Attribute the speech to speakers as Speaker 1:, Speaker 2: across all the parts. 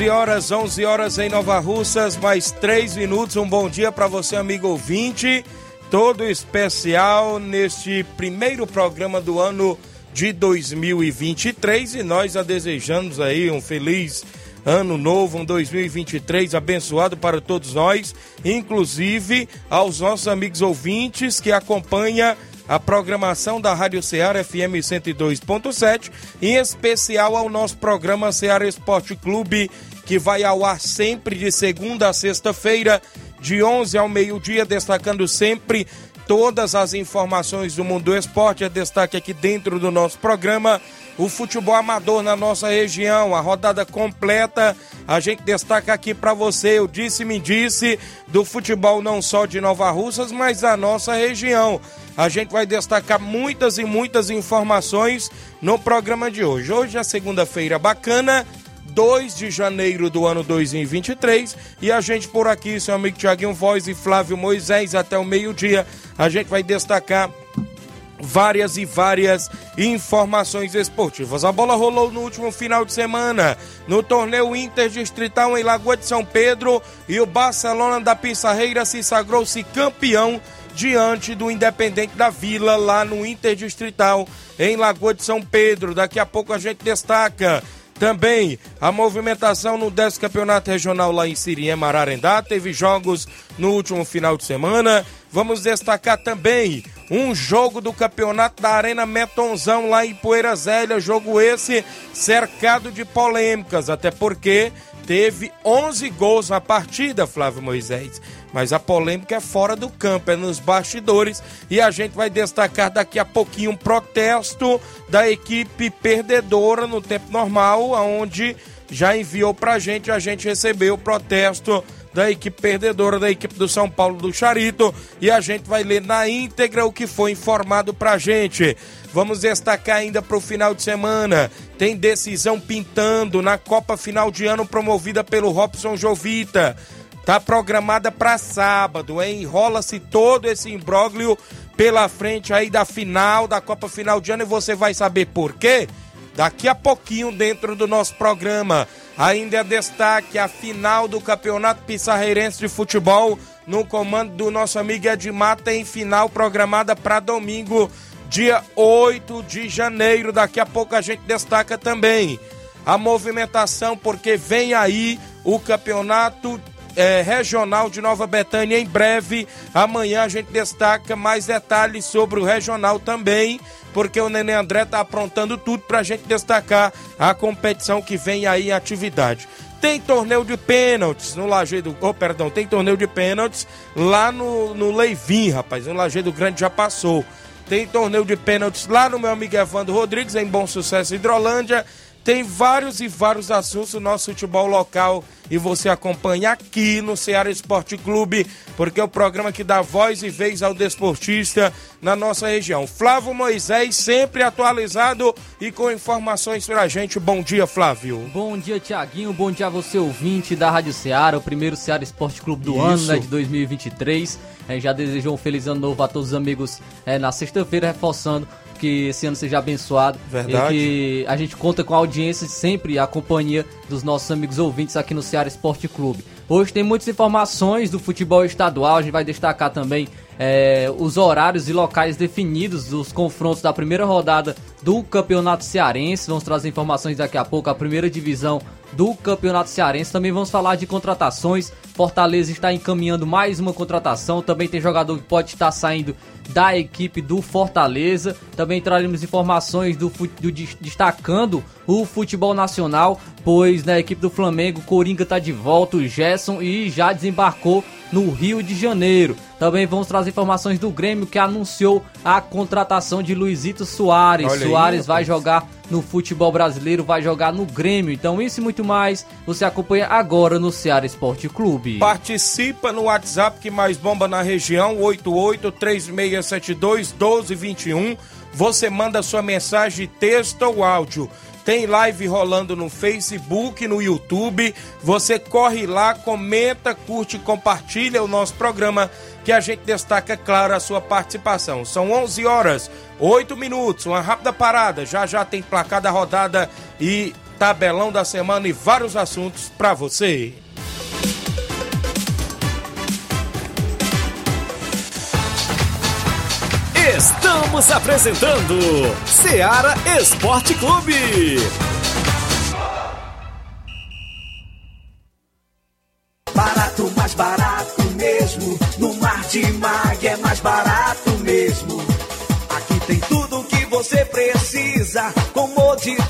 Speaker 1: 11 horas, 11 horas em Nova Russas, mais 3 minutos. Um bom dia para você, amigo ouvinte. Todo especial neste primeiro programa do ano de 2023 e nós a desejamos aí um feliz ano novo, um 2023 abençoado para todos nós, inclusive aos nossos amigos ouvintes que acompanham a programação da Rádio Ceará FM 102.7, em especial ao nosso programa Ceará Esporte Clube, que vai ao ar sempre de segunda a sexta-feira, de 11 ao meio-dia, destacando sempre todas as informações do mundo do esporte. É destaque aqui dentro do nosso programa o futebol amador na nossa região, a rodada completa. A gente destaca aqui para você, eu disse me disse, do futebol não só de Nova Russas, mas da nossa região. A gente vai destacar muitas e muitas informações no programa de hoje. Hoje é segunda-feira bacana, 2 de janeiro do ano 2023. E a gente por aqui, seu amigo Tiaguinho Voz e Flávio Moisés, até o meio-dia, a gente vai destacar várias e várias informações esportivas. A bola rolou no último final de semana no torneio interdistrital em Lagoa de São Pedro e o Barcelona da Pissarreira se sagrou-se campeão diante do Independente da Vila, lá no Interdistrital, em Lagoa de São Pedro. Daqui a pouco a gente destaca também a movimentação no 10 Campeonato Regional lá em Siriem, Mararendá. Teve jogos no último final de semana. Vamos destacar também um jogo do Campeonato da Arena Metonzão lá em Poeira Zélia. Jogo esse cercado de polêmicas, até porque teve 11 gols na partida, Flávio Moisés. Mas a polêmica é fora do campo, é nos bastidores. E a gente vai destacar daqui a pouquinho um protesto da equipe perdedora no tempo normal, onde já enviou pra gente, a gente recebeu o protesto da equipe perdedora da equipe do São Paulo do Charito e a gente vai ler na íntegra o que foi informado pra gente. Vamos destacar ainda para o final de semana. Tem decisão pintando na Copa Final de Ano promovida pelo Robson Jovita. Tá programada para sábado, hein? Enrola-se todo esse imbróglio pela frente aí da final, da Copa Final de Ano e você vai saber por quê? Daqui a pouquinho dentro do nosso programa. Ainda é destaque a final do Campeonato Pissarreirense de Futebol no comando do nosso amigo Edmar tem final programada para domingo, dia 8 de janeiro. Daqui a pouco a gente destaca também a movimentação porque vem aí o Campeonato é, regional de Nova Betânia em breve. Amanhã a gente destaca mais detalhes sobre o regional também, porque o Nenê André está aprontando tudo para a gente destacar a competição que vem aí em atividade. Tem torneio de pênaltis no Lajeado. Oh, perdão, tem torneio de pênaltis lá no, no Leivin, rapaz. No Lajeado Grande já passou. Tem torneio de pênaltis lá no meu amigo Evandro Rodrigues, em Bom Sucesso Hidrolândia. Tem vários e vários assuntos do nosso futebol local e você acompanha aqui no Ceará Esporte Clube, porque é o programa que dá voz e vez ao desportista na nossa região. Flávio Moisés, sempre atualizado e com informações pra gente. Bom dia, Flávio.
Speaker 2: Bom dia, Tiaguinho. Bom dia a você, ouvinte da Rádio Ceará, o primeiro Ceará Esporte Clube do Isso. ano, né, de 2023. É, já desejou um feliz ano novo a todos os amigos é, na sexta-feira, reforçando que esse ano seja abençoado.
Speaker 1: Verdade.
Speaker 2: E que a gente conta com a audiência sempre, a companhia dos nossos amigos ouvintes aqui no Ceará Esporte Clube. Hoje tem muitas informações do futebol estadual, a gente vai destacar também é, os horários e locais definidos dos confrontos da primeira rodada do Campeonato Cearense. Vamos trazer informações daqui a pouco, a primeira divisão do Campeonato Cearense. Também vamos falar de contratações. Fortaleza está encaminhando mais uma contratação. Também tem jogador que pode estar saindo da equipe do Fortaleza. Também traremos informações do, do destacando o futebol nacional, pois na equipe do Flamengo, Coringa está de volta, o Gerson e já desembarcou no Rio de Janeiro. Também vamos trazer informações do Grêmio que anunciou a contratação de Luizito Soares. Olha Soares aí, vai jogar no futebol brasileiro, vai jogar no Grêmio. Então, isso e muito mais você acompanha agora no Ceará Esporte Clube.
Speaker 1: Participa no WhatsApp que mais bomba na região, 8836721221. Você manda sua mensagem, texto ou áudio tem live rolando no Facebook, no YouTube. Você corre lá, comenta, curte compartilha o nosso programa que a gente destaca, claro, a sua participação. São 11 horas, 8 minutos, uma rápida parada. Já já tem placar da rodada e tabelão da semana e vários assuntos para você.
Speaker 3: Estamos apresentando Seara Esporte Clube.
Speaker 4: Barato, mais barato mesmo. No Martimag é mais barato mesmo. Aqui tem tudo o que você precisa. Comodidade,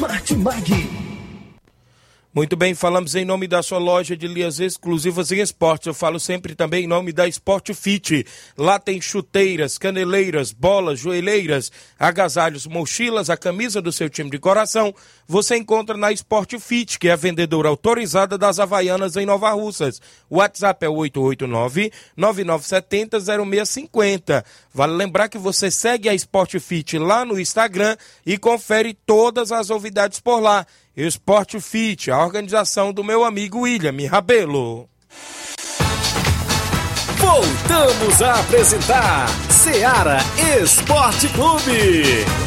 Speaker 5: Martimag.
Speaker 1: Muito bem, falamos em nome da sua loja de linhas exclusivas em esportes. Eu falo sempre também em nome da Sport Fit. Lá tem chuteiras, caneleiras, bolas, joelheiras, agasalhos, mochilas, a camisa do seu time de coração. Você encontra na Sport Fit, que é a vendedora autorizada das Havaianas em Nova Russas. O WhatsApp é 889-9970-0650. Vale lembrar que você segue a Sport Fit lá no Instagram e confere todas as novidades por lá. Esporte Fit, a organização do meu amigo William Rabelo.
Speaker 3: Voltamos a apresentar Seara Esporte Clube.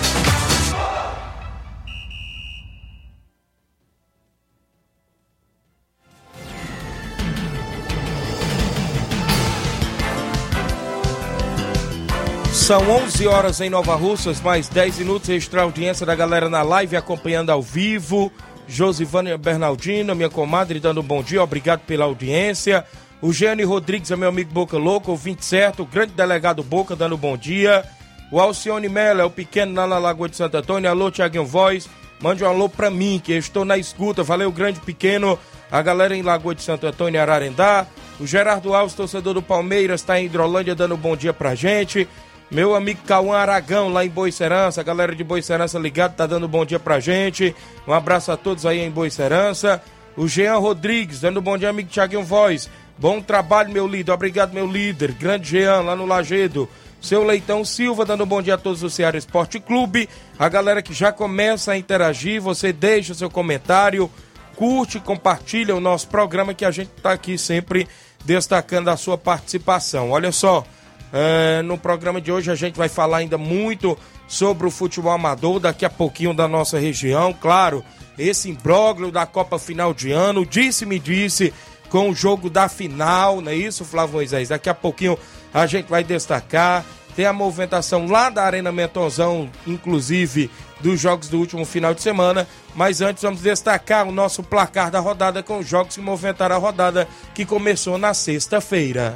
Speaker 1: São 11 horas em Nova Russas, mais 10 minutos extra audiência da galera na live acompanhando ao vivo. Josivânia Bernardino, minha comadre, dando um bom dia, obrigado pela audiência. O Gênio Rodrigues é meu amigo Boca Louca, ouvinte certo, o grande delegado Boca dando um bom dia. O Alcione Mello é o pequeno lá na Lagoa de Santo Antônio. Alô, Tiaguinho Voz, mande um alô pra mim, que eu estou na escuta. Valeu, grande pequeno. A galera em Lagoa de Santo Antônio Ararendá. O Gerardo Alves, torcedor do Palmeiras, está em Hidrolândia dando um bom dia pra gente. Meu amigo Cauã Aragão, lá em Boicerança, a galera de Boicerança ligado, tá dando bom dia pra gente. Um abraço a todos aí em Boicerança. O Jean Rodrigues, dando bom dia, amigo Thiaguinho Voz. Bom trabalho, meu líder. Obrigado, meu líder. Grande Jean, lá no Lagedo. Seu Leitão Silva, dando bom dia a todos do Ceará Esporte Clube. A galera que já começa a interagir, você deixa seu comentário, curte, compartilha o nosso programa que a gente tá aqui sempre destacando a sua participação. Olha só. É, no programa de hoje a gente vai falar ainda muito sobre o futebol amador, daqui a pouquinho da nossa região, claro, esse imbróglio da Copa Final de Ano, disse-me disse, com o jogo da final, não é isso, Flávio Moisés? Daqui a pouquinho a gente vai destacar, tem a movimentação lá da Arena Mentonzão, inclusive dos jogos do último final de semana, mas antes vamos destacar o nosso placar da rodada com os jogos que movimentaram a rodada que começou na sexta-feira.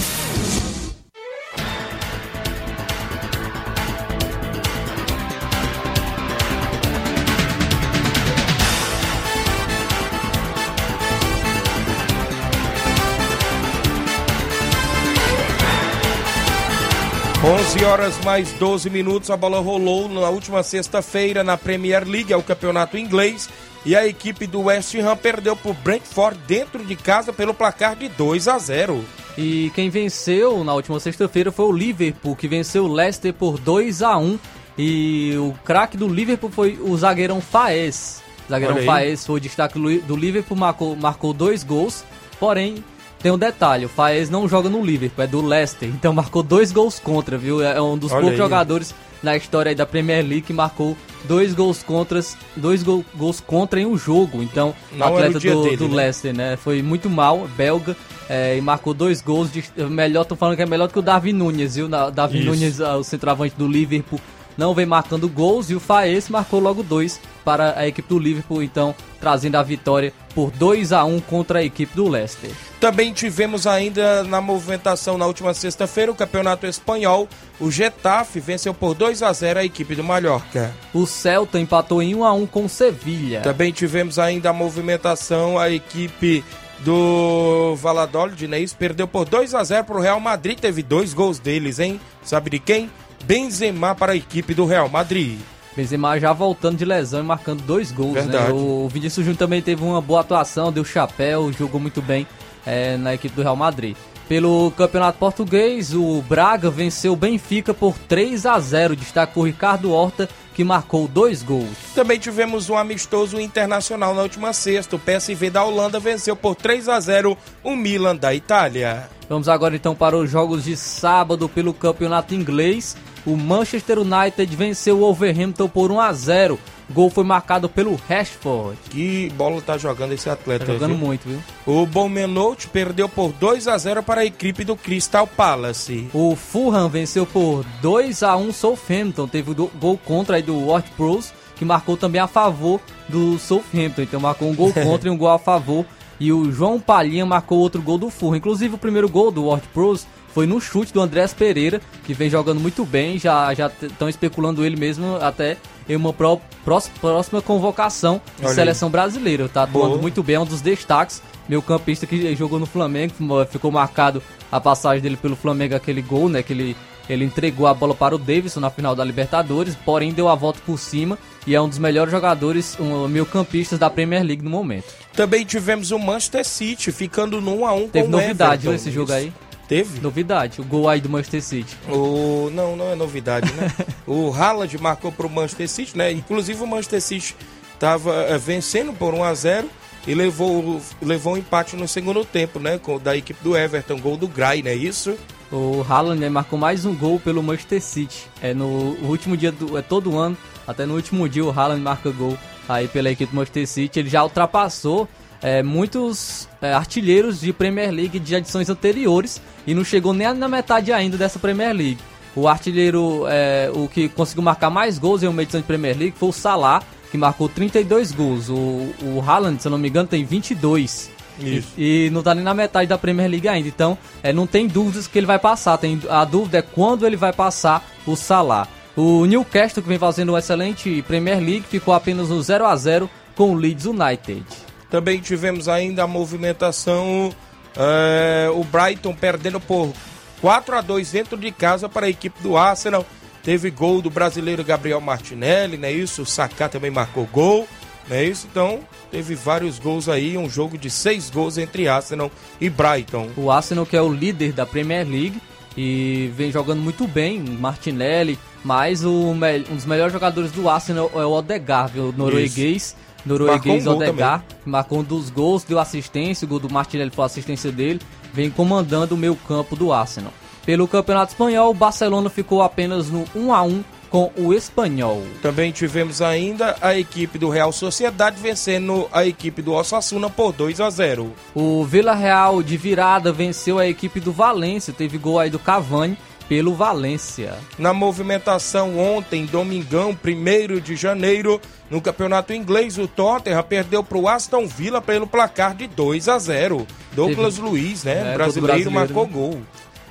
Speaker 1: 11 horas mais 12 minutos, a bola rolou na última sexta-feira na Premier League, é o campeonato inglês, e a equipe do West Ham perdeu para o Brentford dentro de casa pelo placar de 2 a 0.
Speaker 2: E quem venceu na última sexta-feira foi o Liverpool, que venceu o Leicester por 2 a 1 E o craque do Liverpool foi o zagueirão Faes. O zagueirão. Faes foi o destaque do do Liverpool, marcou, marcou dois gols. Porém, tem um detalhe: o Faes não joga no Liverpool, é do Leicester. Então marcou dois gols contra, viu? É um dos
Speaker 1: Olha
Speaker 2: poucos
Speaker 1: aí.
Speaker 2: jogadores na história aí da Premier League que marcou dois gols contras, dois gol- gols contra em um jogo. Então,
Speaker 1: Não
Speaker 2: atleta do,
Speaker 1: dele,
Speaker 2: do
Speaker 1: né?
Speaker 2: Leicester, né? Foi muito mal, belga, é, e marcou dois gols. De, melhor, tô falando que é melhor do que o Davi Nunes, viu? Davi
Speaker 1: Isso.
Speaker 2: Nunes, ah, o centroavante do Liverpool, não vem marcando gols e o Faes marcou logo dois para a equipe do Liverpool, então trazendo a vitória por 2 a 1 contra a equipe do Leicester.
Speaker 1: Também tivemos ainda na movimentação na última sexta-feira o campeonato espanhol. O Getafe venceu por 2 a 0 a equipe do Mallorca.
Speaker 2: O Celta empatou em 1 a 1 com o Sevilha.
Speaker 1: Também tivemos ainda a movimentação, a equipe do Valladolid, né? Isso perdeu por 2 a 0 para o Real Madrid. Teve dois gols deles, hein? Sabe de quem? Benzema para a equipe do Real Madrid.
Speaker 2: Benzema já voltando de lesão e marcando dois gols. Né? O Vinícius Júnior também teve uma boa atuação, deu chapéu, jogou muito bem é, na equipe do Real Madrid. Pelo Campeonato Português, o Braga venceu o Benfica por 3 a 0 Destaque por Ricardo Horta, que marcou dois gols.
Speaker 1: Também tivemos um amistoso internacional na última sexta. O PSV da Holanda venceu por 3 a 0 o Milan da Itália.
Speaker 2: Vamos agora então para os jogos de sábado pelo Campeonato Inglês. O Manchester United venceu o Wolverhampton por 1 a 0 Gol foi marcado pelo Rashford.
Speaker 1: Que bola tá jogando esse atleta.
Speaker 2: Tá jogando
Speaker 1: viu?
Speaker 2: muito, viu?
Speaker 1: O Bournemouth perdeu por 2 a 0 para a equipe do Crystal Palace.
Speaker 2: O Fulham venceu por 2 a 1 Southampton. Teve o gol contra aí do Ward Prowse, que marcou também a favor do Southampton. Então marcou um gol contra e um gol a favor. E o João Palhinha marcou outro gol do Fulham. Inclusive o primeiro gol do Ward Prowse foi no chute do Andrés Pereira, que vem jogando muito bem. Já já estão especulando ele mesmo até em uma pró- prós- próxima convocação de
Speaker 1: Olha aí.
Speaker 2: seleção brasileira. Tá atuando
Speaker 1: Boa.
Speaker 2: muito bem, é um dos destaques. Meu campista que jogou no Flamengo, ficou marcado a passagem dele pelo Flamengo, aquele gol, né? Que ele, ele entregou a bola para o Davidson na final da Libertadores, porém deu a volta por cima e é um dos melhores jogadores, um, meio campistas da Premier League no momento.
Speaker 1: Também tivemos o Manchester City ficando no 1 a 1
Speaker 2: Teve
Speaker 1: com o
Speaker 2: novidade
Speaker 1: Everton.
Speaker 2: viu, esse jogo aí.
Speaker 1: Teve?
Speaker 2: Novidade, o gol aí do Manchester City.
Speaker 1: O... Não, não é novidade, né? o Haaland marcou para o Manchester City, né? Inclusive o Manchester City estava vencendo por 1 a 0 e levou, levou um empate no segundo tempo, né? Com, da equipe do Everton, gol do Gray, não é isso?
Speaker 2: O Haaland né, marcou mais um gol pelo Manchester City. É no último dia do é todo ano, até no último dia o Haaland marca gol aí pela equipe do Manchester City. Ele já ultrapassou é, muitos é, artilheiros de Premier League de edições anteriores e não chegou nem na metade ainda dessa Premier League. O artilheiro, é, o que conseguiu marcar mais gols em uma edição de Premier League foi o Salah, que marcou 32 gols. O, o Haaland, se eu não me engano, tem 22.
Speaker 1: Isso.
Speaker 2: E, e não tá nem na metade da Premier League ainda. Então, é, não tem dúvidas que ele vai passar. Tem, a dúvida é quando ele vai passar o Salah. O Newcastle, que vem fazendo uma excelente Premier League, ficou apenas no 0 a 0 com o Leeds United.
Speaker 1: Também tivemos ainda a movimentação, é, o Brighton perdendo por 4 a 2 dentro de casa para a equipe do Arsenal. Teve gol do brasileiro Gabriel Martinelli, não é isso? O Saká também marcou gol, não é isso? Então, teve vários gols aí, um jogo de seis gols entre Arsenal e Brighton.
Speaker 2: O Arsenal, que é o líder da Premier League e vem jogando muito bem, Martinelli, mas o, um dos melhores jogadores do Arsenal é o Odegaard, o norueguês. Norueguês
Speaker 1: Marcou um
Speaker 2: que marcou um dos gols, deu assistência, o gol do Martinelli foi assistência dele, vem comandando o meio campo do Arsenal. Pelo Campeonato Espanhol, o Barcelona ficou apenas no 1 a 1 com o Espanhol.
Speaker 1: Também tivemos ainda a equipe do Real Sociedade vencendo a equipe do Osasuna por 2 a 0.
Speaker 2: O Vila Real de virada venceu a equipe do Valência, teve gol aí do Cavani pelo Valência.
Speaker 1: Na movimentação ontem, domingão, 1 de janeiro, no campeonato inglês, o Tottenham perdeu para o Aston Villa pelo placar de 2 a 0. Douglas Luiz, né?
Speaker 2: É,
Speaker 1: brasileiro,
Speaker 2: brasileiro,
Speaker 1: marcou
Speaker 2: né?
Speaker 1: gol.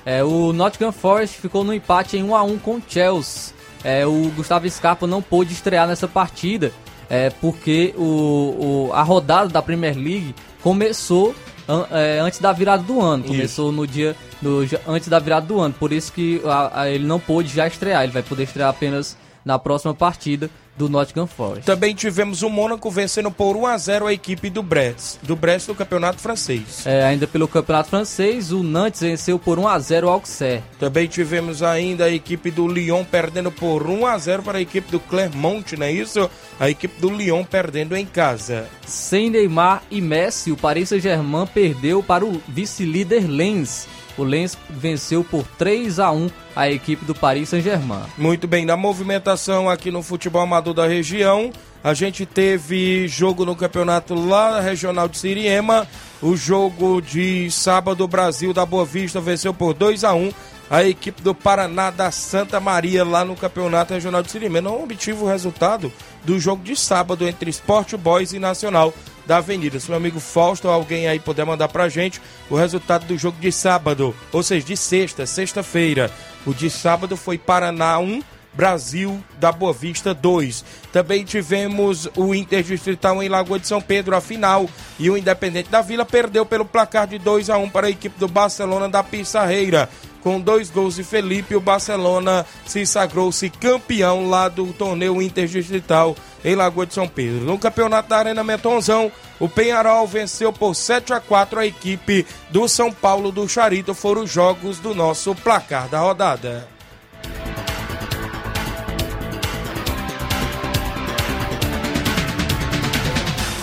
Speaker 2: É, o Nottingham Forest ficou no empate em 1 a 1 com o Chelsea. É, o Gustavo Scarpa não pôde estrear nessa partida é, porque o, o- a rodada da Premier League começou an- é, antes da virada do ano.
Speaker 1: Isso.
Speaker 2: Começou no dia no, antes da virada do ano. Por isso que a, a, ele não pôde já estrear. Ele vai poder estrear apenas na próxima partida do Nottingham Forest.
Speaker 1: Também tivemos o Mônaco vencendo por 1 a 0 a equipe do Brest, do Brest do Campeonato Francês.
Speaker 2: É, ainda pelo Campeonato Francês, o Nantes venceu por 1 a 0 o Auxerre.
Speaker 1: Também tivemos ainda a equipe do Lyon perdendo por 1 a 0 para a equipe do Clermont, não é isso? A equipe do Lyon perdendo em casa.
Speaker 2: Sem Neymar e Messi, o Paris Saint-Germain perdeu para o vice-líder Lens o Lens venceu por 3 a 1 a equipe do Paris Saint-Germain.
Speaker 1: Muito bem, na movimentação aqui no futebol amador da região, a gente teve jogo no campeonato lá regional de Siriema. O jogo de sábado, o Brasil da Boa Vista venceu por 2 a 1 a equipe do Paraná da Santa Maria lá no Campeonato Regional de Siriema. Não obtive o resultado do jogo de sábado entre Sport Boys e Nacional da Avenida. Se o meu amigo Fausto ou alguém aí puder mandar pra gente o resultado do jogo de sábado, ou seja, de sexta, sexta-feira. O de sábado foi Paraná 1, Brasil da Boa Vista 2. Também tivemos o Interdistrital em Lagoa de São Pedro, a final, e o Independente da Vila perdeu pelo placar de 2 a 1 para a equipe do Barcelona da Pissarreira. Com dois gols de Felipe, o Barcelona se sagrou-se campeão lá do torneio interdistrital em Lagoa de São Pedro. No campeonato da Arena Metonzão, o Penharol venceu por 7 a 4 a equipe do São Paulo do Charito. Foram os jogos do nosso placar da rodada.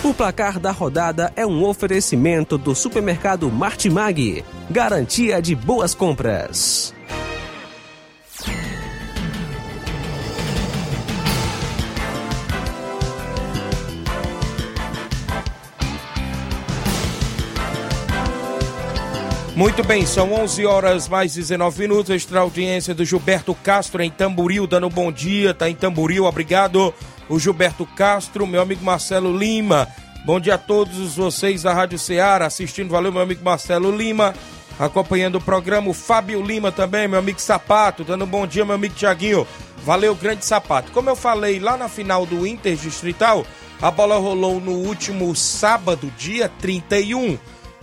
Speaker 6: O placar da rodada é um oferecimento do supermercado Martimag. Garantia de boas compras.
Speaker 1: Muito bem, são 11 horas mais 19 minutos. Extra audiência do Gilberto Castro em Tamboril, dando bom dia, tá em Tamboril, obrigado. O Gilberto Castro, meu amigo Marcelo Lima. Bom dia a todos vocês da Rádio Ceará assistindo. Valeu, meu amigo Marcelo Lima. Acompanhando o programa, o Fábio Lima também, meu amigo Sapato. Dando um bom dia, meu amigo Tiaguinho. Valeu, grande Sapato. Como eu falei lá na final do Inter Distrital, a bola rolou no último sábado, dia 31.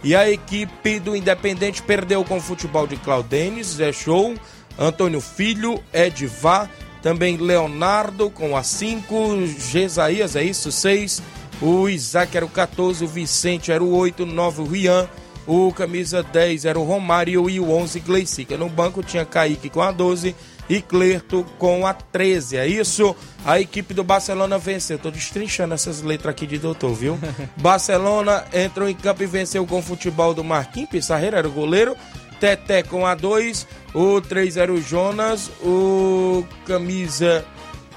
Speaker 1: E a equipe do Independente perdeu com o futebol de Claudenes, Zé Show, Antônio Filho, Edvá, também Leonardo com a 5, Gesaías, é isso, 6, o Isaac era o 14, o Vicente era o 8, 9, o Rian, o camisa 10 era o Romário e o 11, Gleicica. No banco tinha Kaique com a 12 e Clerto com a 13. É isso? A equipe do Barcelona venceu. Tô destrinchando essas letras aqui de doutor, viu? Barcelona entrou em campo e venceu com o futebol do Marquinhos Pissarreira, era o goleiro. Teté com a 2, o 3 era o Jonas, o camisa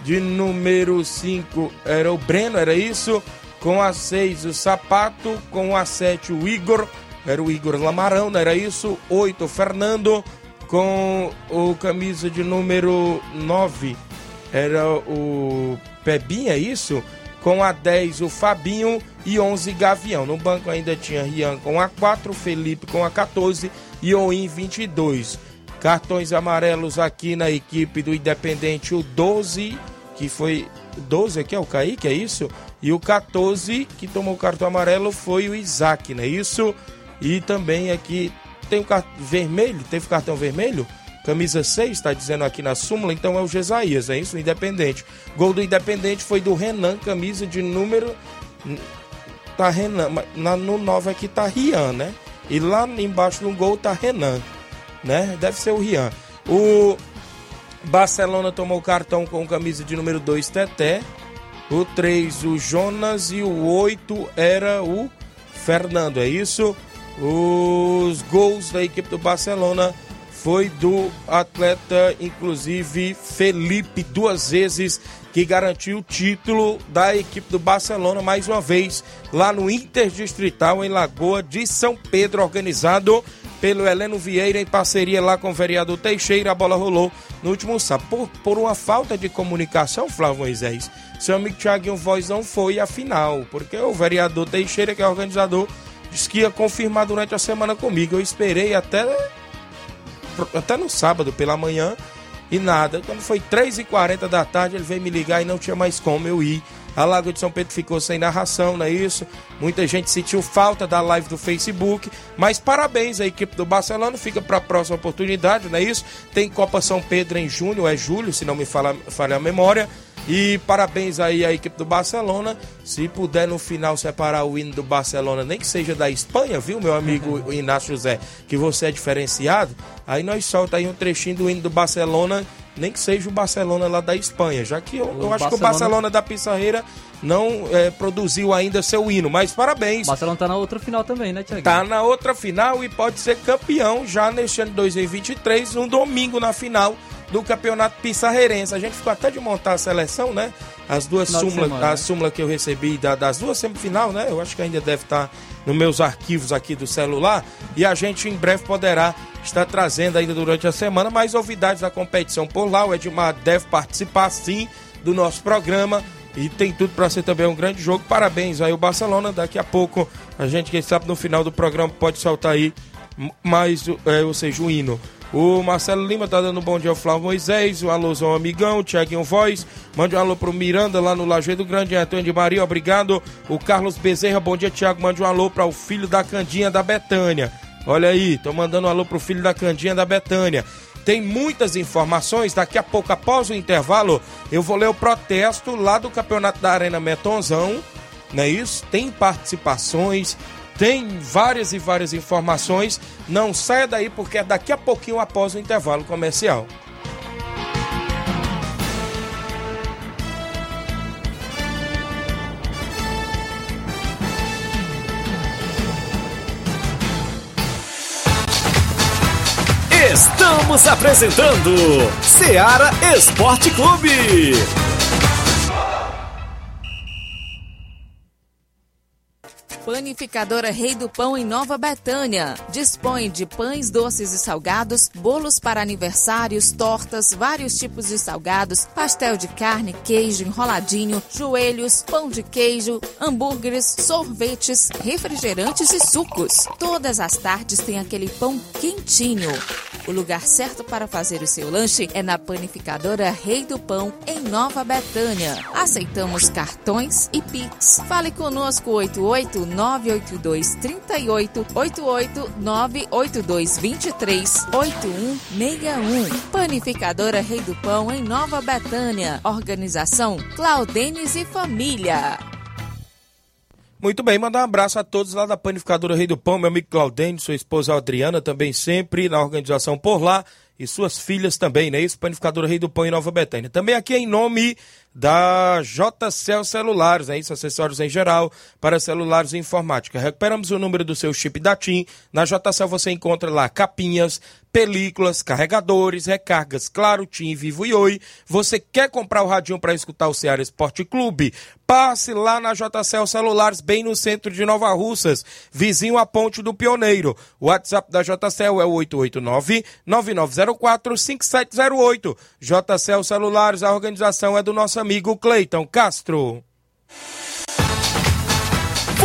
Speaker 1: de número 5 era o Breno, era isso? Com a 6 o Sapato, com a 7 o Igor, era o Igor Lamarão, não era isso? 8 o Fernando, com o camisa de número 9 era o Pebinha, é isso? Com a 10 o Fabinho e 11 Gavião. No banco ainda tinha Rian com a 4, Felipe com a 14 e Oim 22. Cartões amarelos aqui na equipe do Independente, o 12, que foi 12 aqui é o Kaique, é isso? E o 14 que tomou o cartão amarelo foi o Isaac, não é isso? E também aqui tem o cartão vermelho, teve cartão vermelho? Camisa 6, está dizendo aqui na súmula, então é o Gesaías, é isso? O Independente. Gol do Independente foi do Renan, camisa de número. Tá Renan, na, no 9 aqui tá Rian, né? E lá embaixo no gol tá Renan, né? Deve ser o Rian. O Barcelona tomou cartão com camisa de número 2, Teté. O 3, o Jonas. E o 8 era o Fernando, é isso? Os gols da equipe do Barcelona foi do atleta, inclusive Felipe, duas vezes, que garantiu o título da equipe do Barcelona mais uma vez lá no Interdistrital em Lagoa de São Pedro, organizado pelo Heleno Vieira em parceria lá com o vereador Teixeira. A bola rolou no último sábado. Por, por uma falta de comunicação, Flávio Moisés, seu amigo Thiaguinho Voz não foi à final, porque o vereador Teixeira, que é organizador, disse que ia confirmar durante a semana comigo. Eu esperei até, até no sábado pela manhã e nada. Quando foi 3h40 da tarde, ele veio me ligar e não tinha mais como eu ir A Lagoa de São Pedro ficou sem narração, não é isso? Muita gente sentiu falta da live do Facebook, mas parabéns à equipe do Barcelona, fica para a próxima oportunidade, não é isso? Tem Copa São Pedro em junho, é julho, se não me falha, falha a memória. E parabéns aí à equipe do Barcelona. Se puder no final separar o hino do Barcelona, nem que seja da Espanha, viu, meu amigo Inácio José, que você é diferenciado, aí nós solta aí um trechinho do hino do Barcelona, nem que seja o Barcelona lá da Espanha, já que eu, eu acho que o Barcelona da Pissarreira não é, produziu ainda seu hino, mas parabéns.
Speaker 2: O Barcelona tá na outra final também, né, Tiago?
Speaker 1: Tá na outra final e pode ser campeão já neste ano de 2023, um domingo na final do Campeonato Pissarreirense. A gente ficou até de montar a seleção, né? As duas súmulas, a súmula que eu recebi da, das duas semifinal, né? Eu acho que ainda deve estar nos meus arquivos aqui do celular e a gente em breve poderá estar trazendo ainda durante a semana mais novidades da competição por lá. O Edmar deve participar sim do nosso programa e tem tudo para ser também um grande jogo. Parabéns aí o Barcelona. Daqui a pouco a gente, quem sabe, no final do programa pode soltar aí mais, é, ou seja, o hino. O Marcelo Lima tá dando um bom dia ao Flávio Moisés, um alôzão amigão, Tiaguinho Voz, mande um alô pro Miranda lá no Lajeado Grande, Antônio de Maria, obrigado. O Carlos Bezerra, bom dia Tiago, mande um alô para o filho da Candinha da Betânia. Olha aí, tô mandando um alô pro filho da Candinha da Betânia. Tem muitas informações, daqui a pouco, após o intervalo, eu vou ler o protesto lá do Campeonato da Arena Metonzão, não é isso? Tem participações, tem várias e várias informações. Não saia daí porque é daqui a pouquinho após o intervalo comercial.
Speaker 3: Estamos apresentando Seara Esporte Clube.
Speaker 7: Panificadora Rei do Pão em Nova Betânia. Dispõe de pães doces e salgados, bolos para aniversários, tortas, vários tipos de salgados, pastel de carne, queijo, enroladinho, joelhos, pão de queijo, hambúrgueres, sorvetes, refrigerantes e sucos. Todas as tardes tem aquele pão quentinho. O lugar certo para fazer o seu lanche é na Panificadora Rei do Pão, em Nova Betânia. Aceitamos cartões e Pix. Fale conosco 88 982 38 88 982 23 8161. Panificadora Rei do Pão em Nova Betânia. Organização Claudenes e Família.
Speaker 1: Muito bem, mandar um abraço a todos lá da Panificadora Rei do Pão, meu amigo Claudênio, sua esposa Adriana, também sempre na organização por lá, e suas filhas também, né? Isso, Panificadora Rei do Pão em Nova Betânia. Também aqui em nome da JCL Celulares, né? Isso, acessórios em geral para celulares e informática. Recuperamos o número do seu chip da TIM. Na JCL você encontra lá capinhas, películas, carregadores, recargas, claro, TIM, Vivo e Oi. Você quer comprar o radinho para escutar o Ceará Esporte Clube? Passe lá na JCL Celulares, bem no centro de Nova Russas, vizinho à Ponte do Pioneiro. O WhatsApp da JCL é o 889-9904-5708. JCL Celulares, a organização é do nosso amigo Cleiton Castro.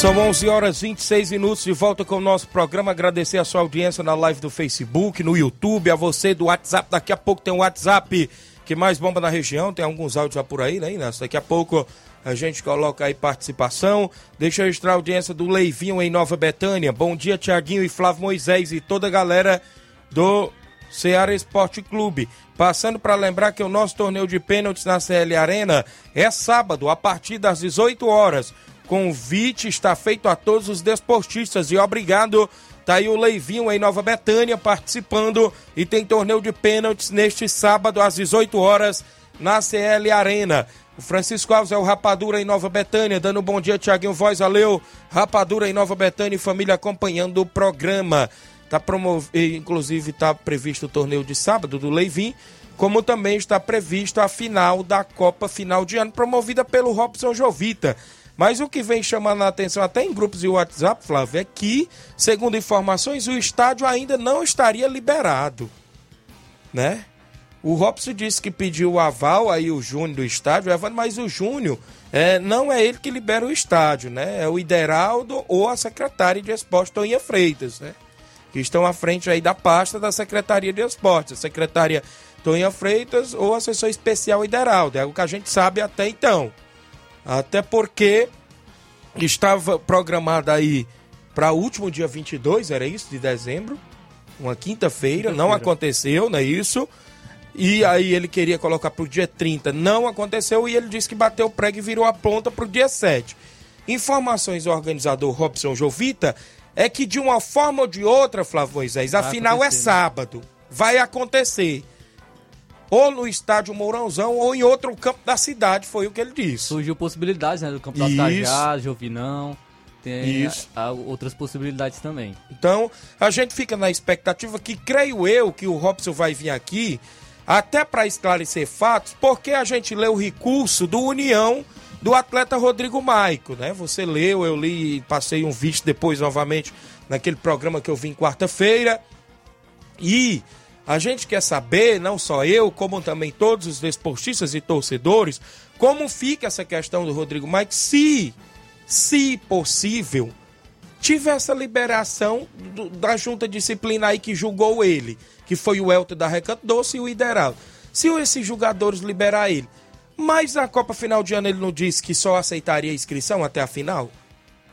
Speaker 1: São 11 horas 26 minutos de volta com o nosso programa. Agradecer a sua audiência na live do Facebook, no YouTube, a você do WhatsApp. Daqui a pouco tem um WhatsApp que mais bomba na região. Tem alguns áudios já por aí, né? Daqui a pouco a gente coloca aí participação. Deixa eu registrar a audiência do Leivinho em Nova Betânia. Bom dia, Tiaguinho e Flávio Moisés e toda a galera do Ceará Esporte Clube. Passando para lembrar que o nosso torneio de pênaltis na CL Arena é sábado, a partir das 18 horas. Convite está feito a todos os desportistas e obrigado. Tá aí o Leivinho em Nova Betânia participando e tem torneio de pênaltis neste sábado às 18 horas na CL Arena. O Francisco Alves é o Rapadura em Nova Betânia, dando um bom dia, Tiaguinho Voz, valeu. Rapadura em Nova Betânia e família acompanhando o programa. tá promov... inclusive está previsto o torneio de sábado do Leivin, como também está previsto a final da Copa Final de Ano, promovida pelo Robson Jovita. Mas o que vem chamando a atenção até em grupos de WhatsApp, Flávio, é que, segundo informações, o estádio ainda não estaria liberado, né? O Robson disse que pediu o aval aí o Júnior do estádio, mas o Júnior é, não é ele que libera o estádio, né? É o Ideraldo ou a secretária de esporte, Toninha Freitas, né? Que estão à frente aí da pasta da Secretaria de Esportes. A secretária Toninha Freitas ou assessor especial Ideraldo. É o que a gente sabe até então. Até porque estava programada aí para o último dia 22, era isso, de dezembro, uma quinta-feira, quinta não aconteceu, não é isso? E aí ele queria colocar para o dia 30, não aconteceu e ele disse que bateu o prego e virou a ponta para o dia 7. Informações do organizador Robson Jovita é que de uma forma ou de outra, Flávio Moisés, a final é sábado. Vai acontecer. Ou no estádio Mourãozão ou em outro campo da cidade, foi o que ele disse.
Speaker 2: Surgiu possibilidades, né? Do campo da Tajá, Jovinão. Tem Isso. A, a, outras possibilidades também.
Speaker 1: Então, a gente fica na expectativa que, creio eu, que o Robson vai vir aqui até para esclarecer fatos, porque a gente lê o recurso do União do atleta Rodrigo Maico, né? Você leu, eu li, passei um vídeo depois novamente naquele programa que eu vim quarta-feira. E a gente quer saber, não só eu, como também todos os desportistas e torcedores, como fica essa questão do Rodrigo Maico, se, se possível, tiver essa liberação do, da junta disciplinar aí que julgou ele que foi o Elton da Recanto Doce e o Ideraldo. Se esses jogadores liberar ele, mas na Copa Final de Ano ele não disse que só aceitaria a inscrição até a final?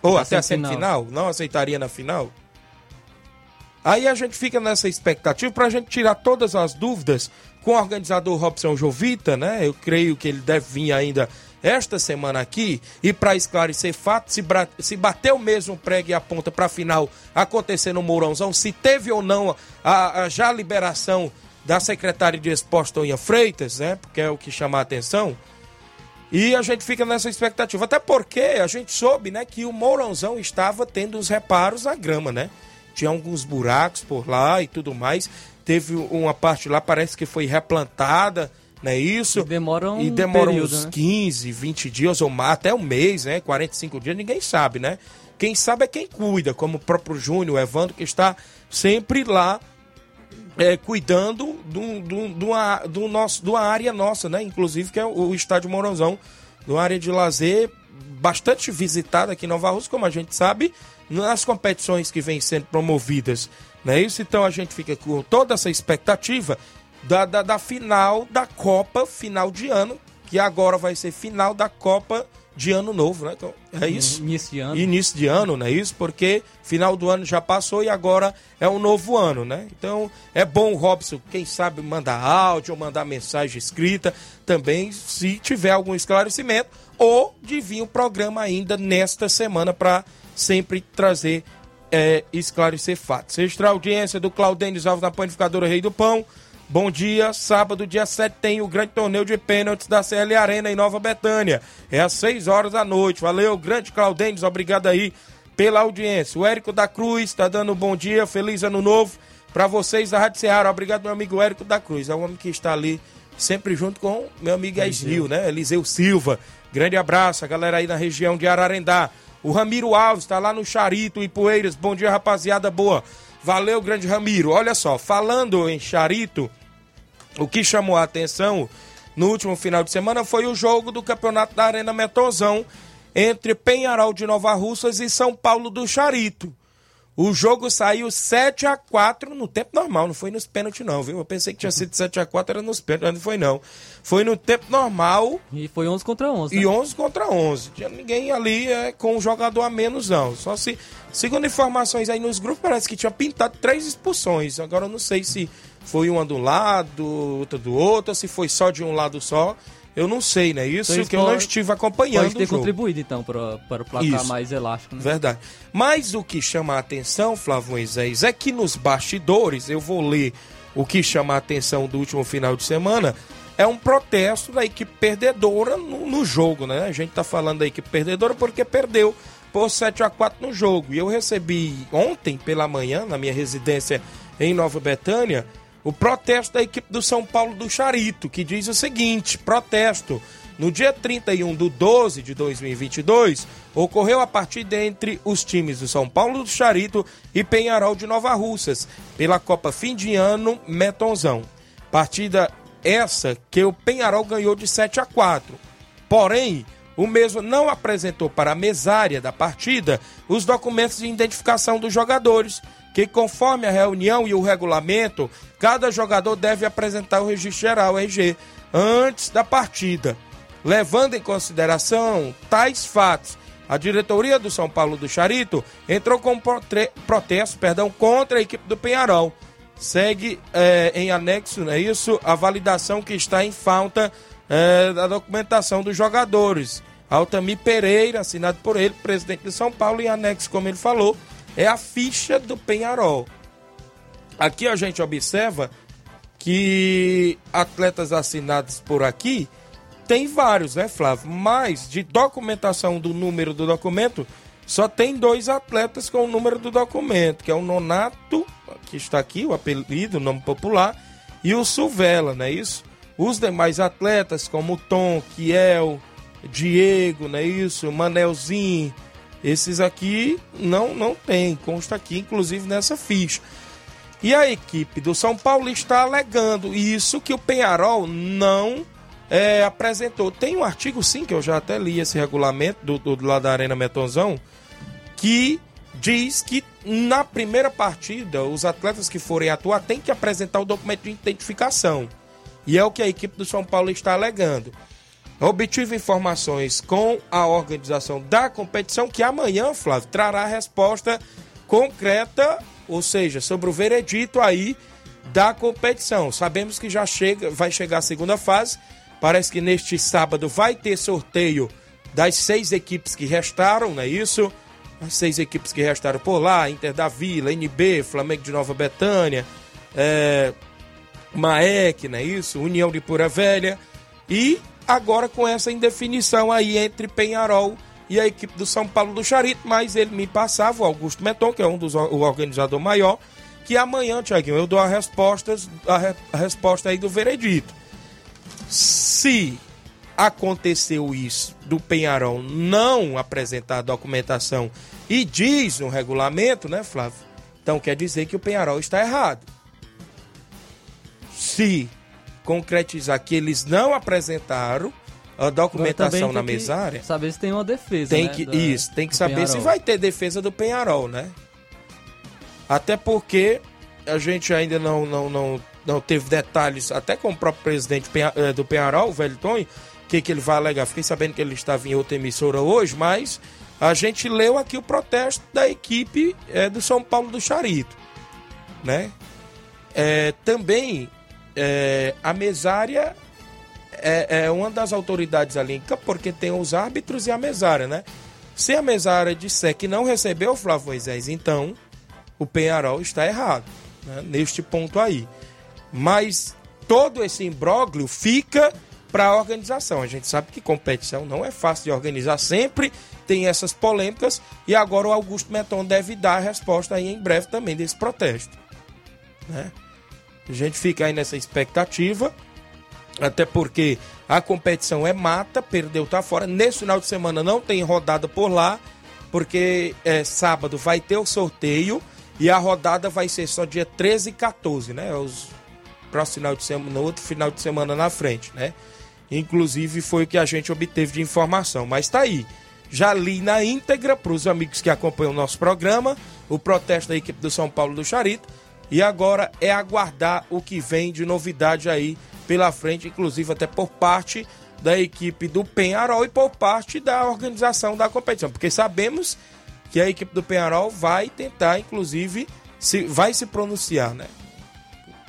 Speaker 1: Ou até, até a semifinal? Não aceitaria na final? Aí a gente fica nessa expectativa para a gente tirar todas as dúvidas com o organizador Robson Jovita, né? Eu creio que ele deve vir ainda esta semana aqui e para esclarecer fatos, se, se bateu mesmo o prego e a ponta para a final acontecer no Mourãozão, se teve ou não a, a já liberação da secretária de Esporte Toninha Freitas, né? Porque é o que chama a atenção. E a gente fica nessa expectativa, até porque a gente soube, né, que o Mourãozão estava tendo os reparos na grama, né? Tinha alguns buracos por lá e tudo mais. Teve uma parte lá, parece que foi replantada não é isso?
Speaker 2: E demora um
Speaker 1: E demora período, uns né? 15, 20 dias ou mais, até um mês, né? 45 dias, ninguém sabe, né? Quem sabe é quem cuida, como o próprio Júnior, o Evandro, que está sempre lá é, cuidando do, do, do, do, nosso, de uma área nossa, né? Inclusive, que é o, o Estádio Morozão, uma área de lazer bastante visitada aqui em Nova Rússia, como a gente sabe, nas competições que vêm sendo promovidas. Não é isso? Então a gente fica com toda essa expectativa da, da, da final da Copa, final de ano, que agora vai ser final da Copa de ano novo, né? Então, é isso?
Speaker 2: Início de ano.
Speaker 1: Início de ano, não é isso? Porque final do ano já passou e agora é um novo ano, né? Então é bom, Robson, quem sabe mandar áudio ou mandar mensagem escrita também, se tiver algum esclarecimento, ou de vir o programa ainda nesta semana para sempre trazer, é, esclarecer fatos. Extra audiência do Claudênis Alves na Panificadora Rei do Pão. Bom dia, sábado, dia 7, tem o grande torneio de pênaltis da CL Arena em Nova Betânia. É às 6 horas da noite. Valeu, grande Claudênis, obrigado aí pela audiência. O Érico da Cruz está dando um bom dia, feliz ano novo para vocês da Rádio Ceará. Obrigado, meu amigo Érico da Cruz. É o homem que está ali sempre junto com meu amigo Eliseu, né? Eliseu Silva. Grande abraço, a galera aí na região de Ararendá. O Ramiro Alves está lá no Charito e Poeiras. Bom dia, rapaziada boa. Valeu, grande Ramiro. Olha só, falando em Charito, o que chamou a atenção no último final de semana foi o jogo do Campeonato da Arena Metozão entre Penharol de Nova Russas e São Paulo do Charito. O jogo saiu 7 a 4 no tempo normal, não foi nos pênaltis não, viu? Eu pensei que tinha sido 7 a 4 era nos pênaltis, mas não foi não. Foi no tempo normal.
Speaker 2: E foi 11 contra 11. Né?
Speaker 1: E 11 contra 11. Tinha ninguém ali é, com um jogador a menos não. Só se segundo informações aí nos grupos parece que tinha pintado três expulsões. Agora eu não sei se foi uma do lado, outra do outro, ou se foi só de um lado só. Eu não sei, né? Isso então, que eu não estive acompanhando.
Speaker 2: Pode ter contribuído, então, para, para o placar Isso. mais elástico. Né?
Speaker 1: Verdade. Mas o que chama a atenção, Flávio Moisés, é que nos bastidores, eu vou ler o que chama a atenção do último final de semana, é um protesto da equipe perdedora no, no jogo, né? A gente tá falando da equipe perdedora porque perdeu por 7 a 4 no jogo. E eu recebi ontem pela manhã, na minha residência em Nova Betânia, o protesto da equipe do São Paulo do Charito, que diz o seguinte: protesto. No dia 31 de 12 de 2022, ocorreu a partida entre os times do São Paulo do Charito e Penharol de Nova Russas, pela Copa Fim de Ano Metonzão. Partida essa que o Penharol ganhou de 7 a 4. Porém, o mesmo não apresentou para a mesária da partida os documentos de identificação dos jogadores, que conforme a reunião e o regulamento, cada jogador deve apresentar o registro geral RG antes da partida. Levando em consideração tais fatos, a diretoria do São Paulo do Charito entrou com protesto perdão, contra a equipe do Penharol. Segue é, em anexo, não é isso? A validação que está em falta é, da documentação dos jogadores. Altamir Pereira, assinado por ele, presidente de São Paulo, e anexo, como ele falou, é a ficha do Penharol. Aqui a gente observa que atletas assinados por aqui tem vários, né, Flávio? Mas de documentação do número do documento, só tem dois atletas com o número do documento, que é o Nonato, que está aqui, o apelido, o nome popular, e o Suvela, não é isso? Os demais atletas, como Tom, Kiel, Diego, não é isso? Manelzinho, esses aqui não, não tem, consta aqui, inclusive nessa ficha. E a equipe do São Paulo está alegando isso que o Penharol não é, apresentou. Tem um artigo, sim, que eu já até li esse regulamento do, do, do lado da Arena Metonzão, que diz que na primeira partida os atletas que forem atuar têm que apresentar o documento de identificação. E é o que a equipe do São Paulo está alegando. Obtive informações com a organização da competição que amanhã, Flávio, trará a resposta concreta, ou seja, sobre o veredito aí da competição. Sabemos que já chega, vai chegar a segunda fase Parece que neste sábado vai ter sorteio das seis equipes que restaram, não é isso? As seis equipes que restaram por lá: Inter da Vila, NB, Flamengo de Nova Betânia, é, Maek, não é isso? União de Pura Velha. E agora com essa indefinição aí entre Penharol e a equipe do São Paulo do Charito, mas ele me passava, o Augusto Meton, que é um dos o organizador maior, que amanhã, Tiaguinho, eu dou a resposta, a, re, a resposta aí do veredito. Se aconteceu isso do Penharol não apresentar a documentação e diz no regulamento, né, Flávio? Então quer dizer que o Penharol está errado. Se concretizar que eles não apresentaram a documentação na mesária.
Speaker 2: Saber se tem uma defesa.
Speaker 1: Tem
Speaker 2: né,
Speaker 1: que, isso, tem que saber Penharol. se vai ter defesa do Penharol, né? Até porque a gente ainda não, não, não não teve detalhes, até com o próprio presidente eh, do Penharol, o Velton, o que, que ele vai alegar. Fiquei sabendo que ele estava em outra emissora hoje, mas a gente leu aqui o protesto da equipe é, do São Paulo do Charito. Né? É, também é, a mesária é, é, uma das autoridades ali em campo, porque tem os árbitros e a mesária, né? Se a mesária disser que não recebeu o Flávio Moisés, então o Penharol está errado, né? neste ponto aí. Mas todo esse imbróglio fica para a organização. A gente sabe que competição não é fácil de organizar, sempre tem essas polêmicas e agora o Augusto Meton deve dar a resposta aí em breve também desse protesto. Né? A gente fica aí nessa expectativa, até porque a competição é mata, perdeu, tá fora. Nesse final de semana não tem rodada por lá, porque é, sábado vai ter o sorteio e a rodada vai ser só dia 13 e 14, né? Os próximo final de semana, no outro final de semana na frente, né? Inclusive foi o que a gente obteve de informação, mas tá aí. Já li na íntegra para os amigos que acompanham o nosso programa o protesto da equipe do São Paulo do Charito e agora é aguardar o que vem de novidade aí pela frente, inclusive até por parte da equipe do Penharol e por parte da organização da competição, porque sabemos que a equipe do Penharol vai tentar, inclusive, se vai se pronunciar, né?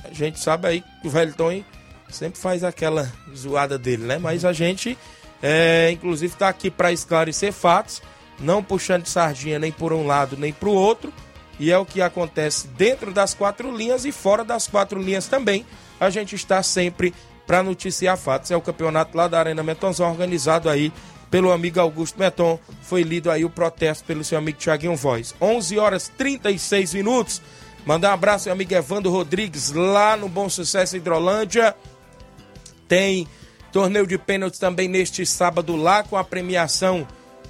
Speaker 1: A gente sabe aí que o Velton sempre faz aquela zoada dele, né? Mas a gente, é, inclusive, está aqui para esclarecer fatos, não puxando sardinha nem por um lado nem para o outro. E é o que acontece dentro das quatro linhas e fora das quatro linhas também. A gente está sempre para noticiar fatos. É o campeonato lá da Arena Metonzão, organizado aí pelo amigo Augusto Meton. Foi lido aí o protesto pelo seu amigo Tiaguinho Voz. 11 horas 36 minutos. Mandar um abraço ao amigo Evandro Rodrigues lá no Bom Sucesso Hidrolândia. Tem torneio de pênaltis também neste sábado lá com a premiação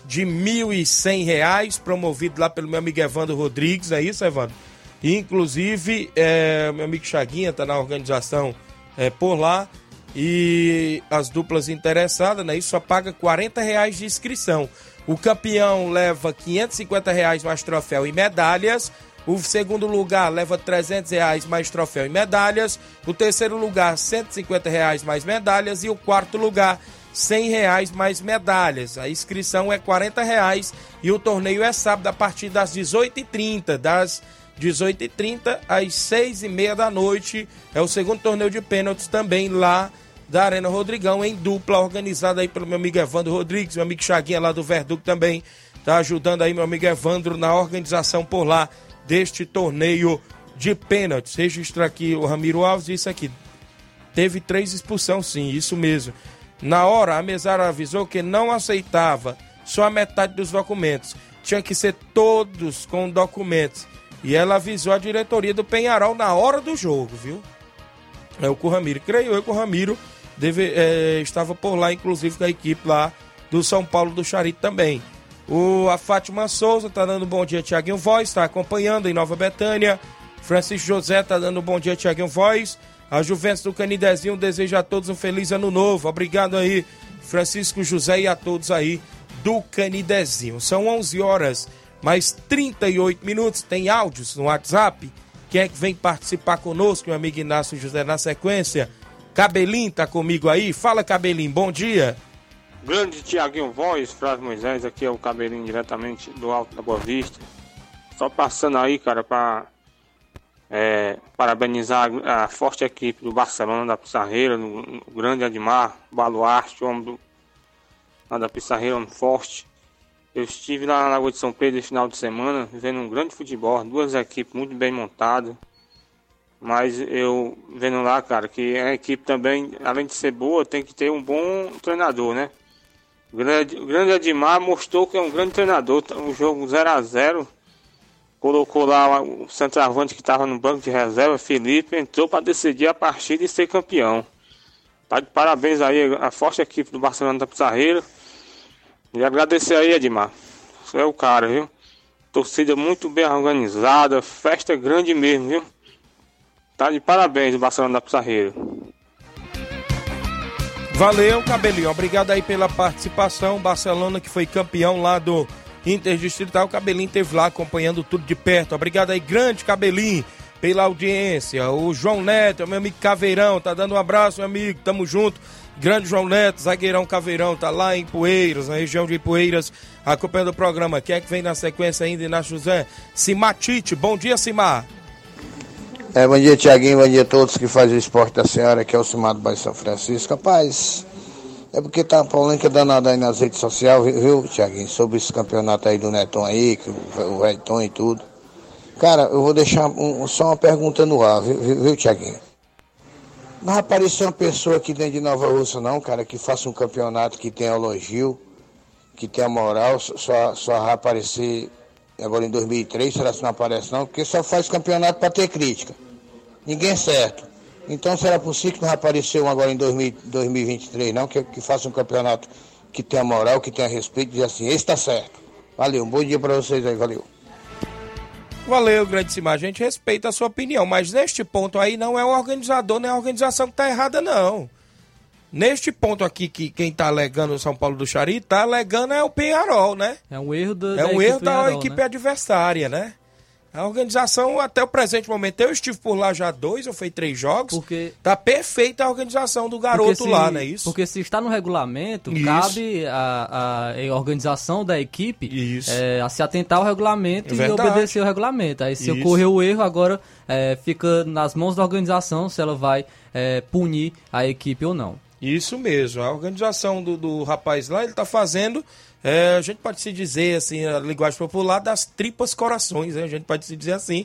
Speaker 1: de R$ 1.100, promovido lá pelo meu amigo Evandro Rodrigues, é isso, Evandro? Inclusive, é, meu amigo Chaguinha está na organização é, por lá e as duplas interessadas, né? Isso só paga 40 reais de inscrição. O campeão leva 550 reais mais troféu e medalhas. O segundo lugar leva 300 reais mais troféu e medalhas. O terceiro lugar, 150 reais mais medalhas. E o quarto lugar, 100 reais mais medalhas. A inscrição é 40 reais e o torneio é sábado a partir das 18h30, das 18h30 às 6h30 da noite. É o segundo torneio de pênaltis também lá da Arena Rodrigão, em dupla, organizada aí pelo meu amigo Evandro Rodrigues, meu amigo Chaguinha lá do Verdugo também. Tá ajudando aí meu amigo Evandro na organização por lá deste torneio de pênaltis. Registra aqui o Ramiro Alves, isso aqui. Teve três expulsão, sim, isso mesmo. Na hora, a mesara avisou que não aceitava só a metade dos documentos. Tinha que ser todos com documentos. E ela avisou a diretoria do Penharol na hora do jogo, viu? É o Curramiro. Creio eu que o Ramiro deve, é, estava por lá, inclusive com a equipe lá do São Paulo do Charito também. O, a Fátima Souza tá dando bom dia, Tiaguinho Voz, está acompanhando em Nova Betânia. Francisco José tá dando bom dia, Tiaguinho Voz. A Juventus do Canidezinho deseja a todos um feliz ano novo. Obrigado aí, Francisco José e a todos aí do Canidezinho. São 11 horas mais 38 minutos. Tem áudios no WhatsApp. Quem é que vem participar conosco, meu amigo Inácio José, na sequência? Cabelinho tá comigo aí? Fala, Cabelinho, bom dia.
Speaker 8: Grande Tiaguinho Voz, Flávio Moisés, aqui é o Cabelinho diretamente do Alto da Boa Vista. Só passando aí, cara, para é, parabenizar a, forte equipe do Barcelona da Pissarreira, no, grande Admar, Baluarte, homem do, da Pissarreira, homem forte. Eu estive lá na Lagoa de São Pedro esse final de semana, vendo um grande futebol, duas equipes muito bem montadas. Mas eu vendo lá, cara, que a equipe também, além de ser boa, tem que ter um bom treinador, né? O grande, grande Admar mostrou que é um grande treinador. O jogo 0 a 0 colocou lá o centroavante que estava no banco de reserva, Felipe, entrou para decidir a partida e ser campeão. Tá de parabéns aí a forte equipe do Barcelona da Pizarreira. E agradecer aí, Edmar. Você é o cara, viu? Torcida muito bem organizada, festa grande mesmo, viu? Tá de parabéns o Barcelona da Pissarreira.
Speaker 1: Valeu, Cabelinho. Obrigado aí pela participação. Barcelona que foi campeão lá do Interdistrital. Cabelinho esteve lá acompanhando tudo de perto. Obrigado aí, grande Cabelinho, pela audiência. O João Neto, meu amigo Caveirão, tá dando um abraço, meu amigo. Tamo junto. Grande João Neto, zagueirão Caveirão, tá lá em Poeiras, na região de Poeiras, acompanhando o programa. Quem é que vem na sequência ainda, Inácio José? Simatite. Bom dia, Simar.
Speaker 9: É, bom dia, Tiaguinho. Bom dia a todos que fazem o esporte da senhora, que é o Simar do Bairro São Francisco. Rapaz, é porque tá uma polêmica danada aí nas redes sociais, viu, Tiaguinho? Sobre esse campeonato aí do Neton aí, que o Redton e tudo. Cara, eu vou deixar um, só uma pergunta no ar, viu, viu, Tiaguinho? Não apareceu uma pessoa aqui dentro de Nova Rússia, não, cara, que faça um campeonato que tenha elogio, que tenha moral, só, só vai aparecer agora em 2003, será que não aparece não? Porque só faz campeonato para ter crítica. Ninguém é certo. Então será possível que não apareceu agora em 2000, 2023, não? Que, que faça um campeonato que tenha moral, que tenha respeito, dizer assim, esse está certo. Valeu, um bom dia para vocês aí, valeu.
Speaker 1: Valeu, grande Simar. A gente respeita a sua opinião, mas neste ponto aí não é o organizador nem a organização que está errada, não. Neste ponto aqui, que quem está alegando o São Paulo do Chari, está alegando é o Penharol, né?
Speaker 2: É um erro
Speaker 1: da, é um erro da equipe né? adversária, né? A organização, até o presente momento, eu estive por lá já dois ou foi três jogos. Porque tá perfeita a organização do garoto
Speaker 2: se,
Speaker 1: lá, não é isso?
Speaker 2: Porque se está no regulamento, isso. cabe a, a, organização da equipe é, a se atentar ao regulamento é e obedecer o regulamento. Aí se isso. ocorreu o erro, agora é, fica nas mãos da organização se ela vai é, punir a equipe ou não.
Speaker 1: Isso mesmo. A organização do, do rapaz lá, ele está fazendo é, a gente pode se dizer assim, a linguagem popular, das tripas corações, né? a gente pode se dizer assim,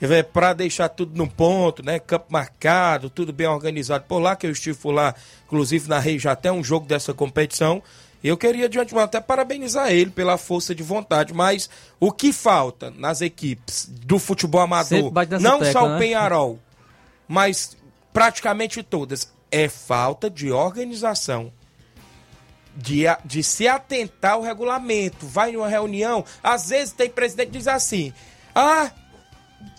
Speaker 1: é, para deixar tudo no ponto, né? Campo marcado, tudo bem organizado por lá, que eu estive por lá, inclusive narrei já até um jogo dessa competição. Eu queria de antemão até parabenizar ele pela força de vontade, mas o que falta nas equipes do futebol amador, não
Speaker 2: tecla,
Speaker 1: só
Speaker 2: né?
Speaker 1: o Penharol, mas praticamente todas, é falta de organização. De, de se atentar ao regulamento. Vai numa reunião, às vezes tem presidente que diz assim: ah,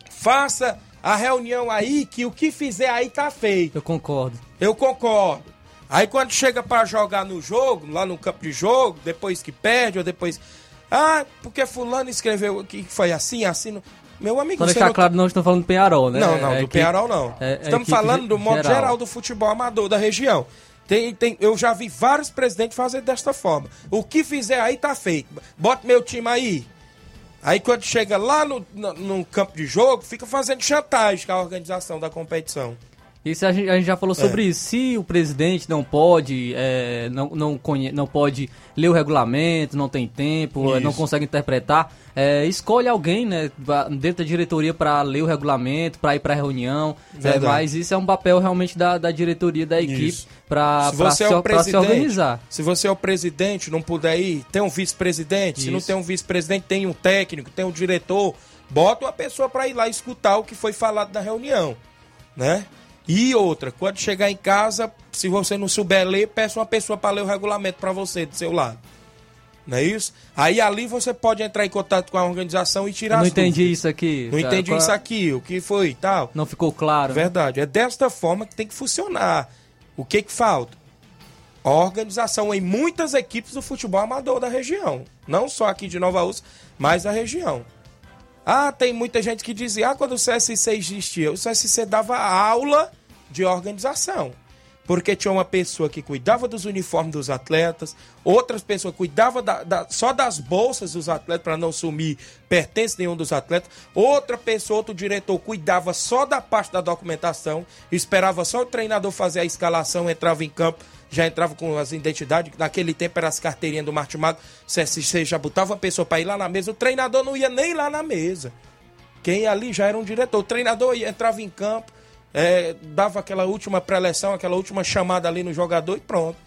Speaker 1: faça a reunião aí que o que fizer aí tá feito.
Speaker 2: Eu concordo.
Speaker 1: Eu concordo. Aí quando chega pra jogar no jogo, lá no campo de jogo, depois que perde ou depois. Ah, porque fulano escreveu que foi assim, assim. não- Meu amigo, você
Speaker 2: deixar
Speaker 1: não-
Speaker 2: claro, não estamos falando do Penharol, né?
Speaker 1: não, não,
Speaker 2: É
Speaker 1: do
Speaker 2: equipe-
Speaker 1: Penharol não.
Speaker 2: é- é
Speaker 1: Estamos falando do modo geral.
Speaker 2: geral.
Speaker 1: do futebol amador da região. Tem, tem, eu já vi vários presidentes fazer desta forma. O que fizer aí tá feito. Bota meu time aí. Aí quando chega lá no, no, no campo de jogo, fica fazendo chantagem com a organização da competição.
Speaker 2: Isso a gente, a gente já falou
Speaker 1: É.
Speaker 2: sobre isso. Se o presidente não pode, é, não, não, conhe, não pode ler o regulamento, não tem tempo, é, não
Speaker 1: Isso.
Speaker 2: consegue interpretar, é, escolhe alguém né, dentro da diretoria para ler o regulamento, para ir para reunião. É, mas isso é um papel realmente da, da diretoria da equipe para
Speaker 1: se é
Speaker 2: se
Speaker 1: presidente,
Speaker 2: organizar.
Speaker 1: se você é o presidente, não puder ir, tem um vice-presidente. Se não tem um vice-presidente, tem um técnico, tem um diretor. Bota uma pessoa para ir lá escutar o que foi falado na reunião, né? E outra, quando chegar em casa, se você não souber ler, peça uma pessoa para ler o regulamento para você do seu lado. Não é isso? Aí ali você pode entrar em contato com a organização e tirar
Speaker 2: Eu não
Speaker 1: as
Speaker 2: entendi
Speaker 1: dúvidas.
Speaker 2: isso aqui.
Speaker 1: Não
Speaker 2: Tá,
Speaker 1: entendi
Speaker 2: qual-
Speaker 1: isso aqui, o que foi e tal.
Speaker 2: Não ficou claro.
Speaker 1: Verdade. É desta forma que tem que funcionar. O que que falta? Organização em muitas equipes do futebol amador da região. Não só aqui de Nova Ursa, mas da região. Ah, tem muita gente que dizia, ah, quando o CSC existia, o CSC dava aula de organização. Porque tinha uma pessoa que cuidava dos uniformes dos atletas, outras pessoas cuidavam da- da- só das bolsas dos atletas para não sumir pertence nenhum dos atletas, outra pessoa, outro diretor cuidava só da parte da documentação, esperava só o treinador fazer a escalação, entrava em campo, já entrava com as identidades, naquele tempo era as carteirinhas do Martimago, CSC já botava uma pessoa para ir lá na mesa, o treinador não ia nem lá na mesa. Quem ali já era um diretor. O treinador entrava em campo, é, dava aquela última preleção, aquela última chamada ali no jogador e pronto.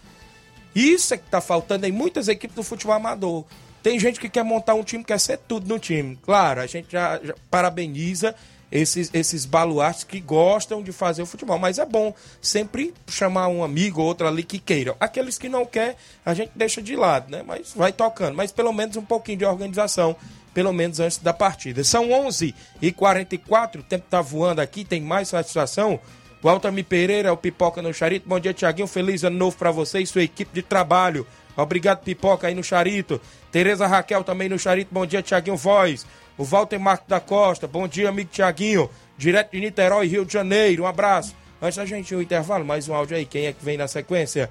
Speaker 1: Isso é que tá faltando em muitas equipes do futebol amador. Tem gente que quer montar um time, quer ser tudo no time. Claro, a gente já, já parabeniza esses, esses baluartes que gostam de fazer o futebol. Mas é bom sempre chamar um amigo ou outro ali que queiram. Aqueles que não quer, a gente deixa de lado, né? Mas vai tocando. Mas pelo menos um pouquinho de organização, pelo menos antes da partida. São 11 e 44 o tempo tá voando aqui, tem mais satisfação. O Altamir Pereira, o Pipoca no Charito. Bom dia, Tiaguinho. Feliz ano novo pra você e sua equipe de trabalho. Obrigado, Pipoca, aí no Charito. Tereza Raquel também no Charito. Bom dia, Tiaguinho Voz. O Walter Marco da Costa. Bom dia, amigo Tiaguinho. Direto de Niterói, Rio de Janeiro. Um abraço. Antes da gente ir ao intervalo, mais um áudio aí. Quem é que vem na sequência?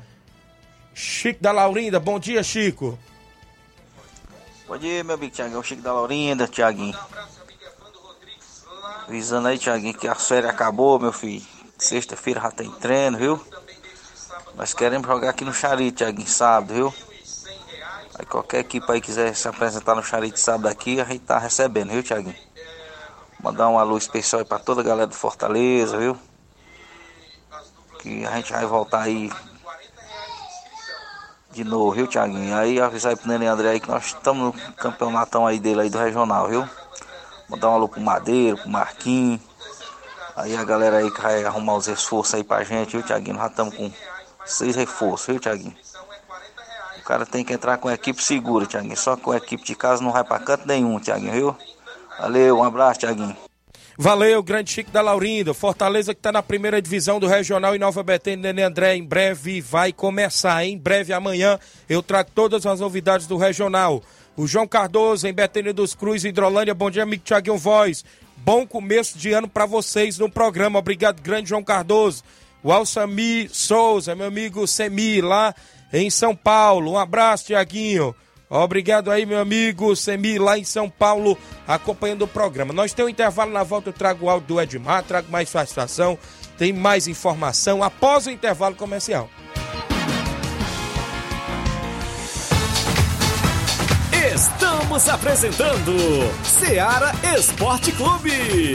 Speaker 1: Chico da Laurinda. Bom dia, Chico.
Speaker 10: Bom dia, meu amigo Tiaguinho. Chico da Laurinda, Tiaguinho. Avisando aí, Tiaguinho, que a férias acabou, meu filho. Sexta-feira já tem treino, viu? Nós queremos jogar aqui no Charito, Tiaguinho, sábado, viu? Aí qualquer equipe aí quiser se apresentar no Charito sábado aqui, a gente tá recebendo, viu, Tiaguinho? Mandar um alô especial aí pra toda a galera do Fortaleza, viu? Que a gente vai voltar aí de novo, viu, Tiaguinho? Aí avisar aí pro Nenê André aí que nós estamos no campeonatão aí dele aí do regional, viu? Mandar um alô pro Madeiro, pro Marquinhos. Aí a galera aí que vai arrumar os reforços aí pra gente, viu, Tiaguinho? Nós estamos com seis reforços, viu, Tiaguinho? O cara tem que entrar com a equipe segura, Tiaguinho. Só com a equipe de casa não vai pra canto nenhum, Tiaguinho, viu? Valeu, um abraço, Tiaguinho.
Speaker 1: Valeu, grande Chico da Laurinda. Fortaleza que está na primeira divisão do Regional em Nova Betânia, Nenê André. Em breve vai começar. Em breve, amanhã, eu trago todas as novidades do Regional. O João Cardoso, em Betânia dos Cruz, Hidrolândia. Bom dia, amigo Tiaguinho Voz. Bom começo de ano para vocês no programa. Obrigado, grande João Cardoso. O Alçami Souza, meu amigo Semi, lá em São Paulo. Um abraço, Tiaguinho. Obrigado aí, meu amigo Semi, lá em São Paulo, acompanhando o programa. Nós temos um intervalo na volta, eu trago o áudio do Edmar, trago mais satisfação, tem mais informação após o intervalo comercial.
Speaker 3: Estamos apresentando Seara Esporte Clube.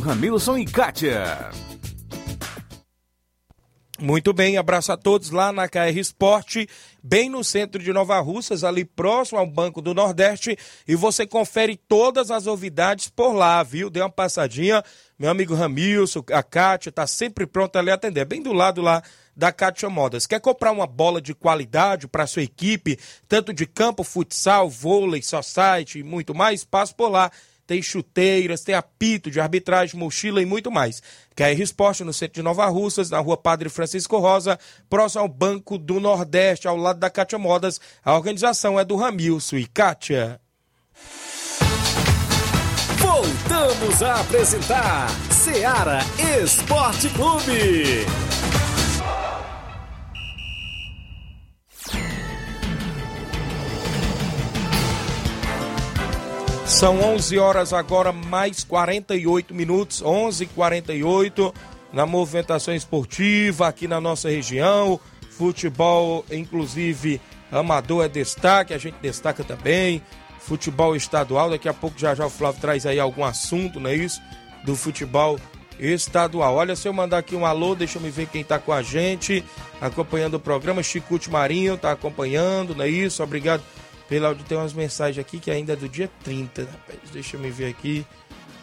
Speaker 11: Ramilson e Kátia.
Speaker 1: Muito bem, abraço a todos lá na KR Esporte, bem no centro de Nova Russas, ali próximo ao Banco do Nordeste, e você confere todas as novidades por lá, viu? Dê uma passadinha, meu amigo Ramilson, a Kátia, tá sempre pronta ali a atender, bem do lado lá da Kátia Modas. Quer comprar uma bola de qualidade para sua equipe, tanto de campo, futsal, vôlei, society e muito mais? Passe por lá tem chuteiras, tem apito de arbitragem, mochila e muito mais. KR Esporte no centro de Nova Russas, na rua Padre Francisco Rosa, próximo ao Banco do Nordeste, ao lado da Cátia Modas. A organização é do Ramilson e Kátia.
Speaker 3: Voltamos a apresentar Seara Esporte Clube.
Speaker 1: São 11 horas agora, mais 48 minutos, 11:48 na movimentação esportiva aqui na nossa região. Futebol, inclusive, amador é destaque, a gente destaca também. Futebol estadual, daqui a pouco já já o Flávio traz aí algum assunto, não é isso? Do futebol estadual. Olha, se eu mandar aqui um alô, deixa eu ver quem tá com a gente, acompanhando o programa. Chicute Marinho tá acompanhando, não é isso? Obrigado pela tem umas mensagens aqui que ainda é do dia 30, rapaz. Deixa eu me ver aqui.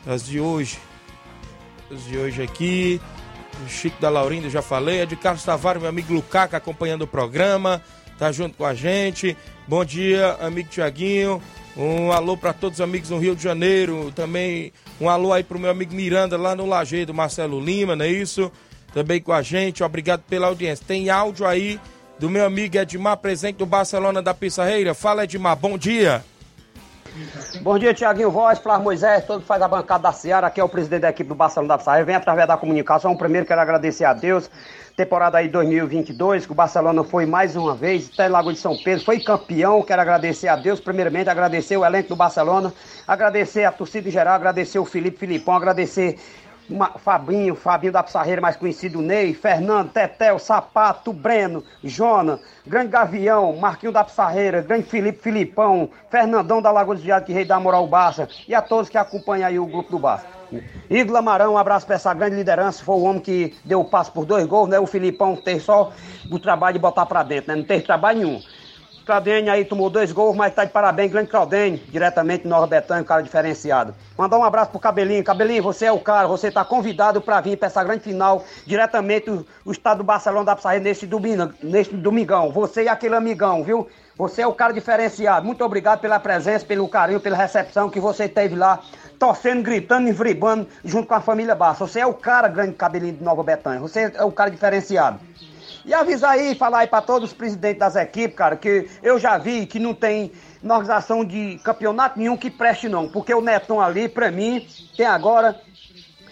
Speaker 1: As de hoje. As de hoje aqui. O Chico da Laurindo, já falei. É de Carlos Tavares, meu amigo Lucaca, acompanhando o programa. Tá junto com a gente. Bom dia, amigo Tiaguinho. Um alô para todos os amigos no Rio de Janeiro. Também um alô aí pro meu amigo Miranda, lá no Lajeiro, Marcelo Lima, não é isso? Também com a gente. Obrigado pela audiência. Tem áudio aí do meu amigo Edmar, presente do Barcelona da Pissarreira. Fala, Edmar, bom dia.
Speaker 12: Bom dia, Tiaguinho Voz, Flávio Moisés, todo que faz a bancada da Seara, aqui é o presidente da equipe do Barcelona da Pissarreira. Vem através da comunicação. Primeiro, quero agradecer a Deus. Temporada aí 2022, que o Barcelona foi mais uma vez, até Lago de São Pedro, foi campeão. Quero agradecer a Deus, primeiramente, agradecer o elenco do Barcelona, agradecer a torcida em geral, agradecer o Felipe Filipão, agradecer Fabinho, Fabinho da Pissarreira, mais conhecido Ney, Fernando, Tetel, Sapato, Breno, Jona, Grande Gavião, Marquinho da Pissarreira, Grande Felipe Filipão, Fernandão da Lagoa do Viado, que rei da Moral Barça, e a todos que acompanham aí o grupo do Barça. Igor Lamarão, um abraço para essa grande liderança, foi o homem que deu o passo por dois gols, né? O Filipão teve só o trabalho de botar para dentro, né? Não teve trabalho nenhum. Claudene aí tomou dois gols, mas tá de parabéns, grande Claudene, diretamente do Nova Betânia, um cara diferenciado. Mandar um abraço pro Cabelinho. Cabelinho, você é o cara, você tá convidado para vir para essa grande final, diretamente o, o estado do Barcelona da Pissarreira nesse, domingo, nesse domingão. Você e aquele amigão, viu? Você é o cara diferenciado. Muito obrigado pela presença, pelo carinho, pela recepção que você teve lá, torcendo, gritando e vribando junto com a família Barça. Você é o cara, grande Cabelinho de Nova Betânia. Você é o cara diferenciado. E avisar aí, falar aí para todos os presidentes das equipes, cara, que eu já vi que não tem organização de campeonato nenhum que preste não. Porque o Netão ali, pra mim, tem agora,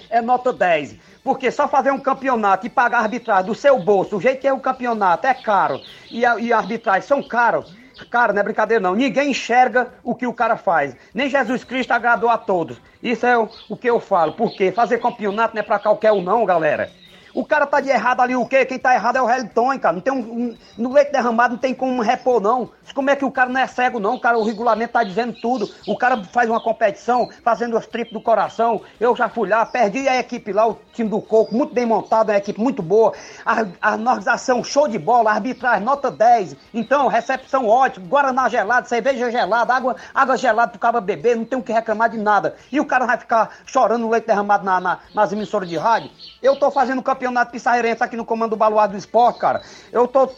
Speaker 12: é nota 10. Porque só fazer um campeonato e pagar arbitragem do seu bolso, o jeito que é o campeonato é caro e a, e a arbitragem são caros. Cara, não é brincadeira não. Ninguém enxerga o que o cara faz. Nem Jesus Cristo agradou a todos. Isso é o, o que eu falo. Porque fazer campeonato não é pra qualquer um não, galera. O cara tá de errado ali o quê? Quem tá errado é o Helton, cara. Não tem um, um, no leite derramado não tem como repor, não. Como é que o cara não é cego, não? O cara, o regulamento tá dizendo tudo. O cara faz uma competição, fazendo os triplos do coração. Eu já fui lá, perdi a equipe lá, o time do Coco, muito bem montado, uma equipe muito boa. A, a organização show de bola, arbitragem nota 10. Então, recepção ótima, Guaraná gelado, cerveja gelada, água, água gelada pro cara beber, não tem o que reclamar de nada. E o cara vai ficar chorando no leite derramado na, na, nas emissoras de rádio. Eu tô fazendo campeonato campeonato pissarreirense aqui no comando do Baluar do Esporte, cara. Eu tô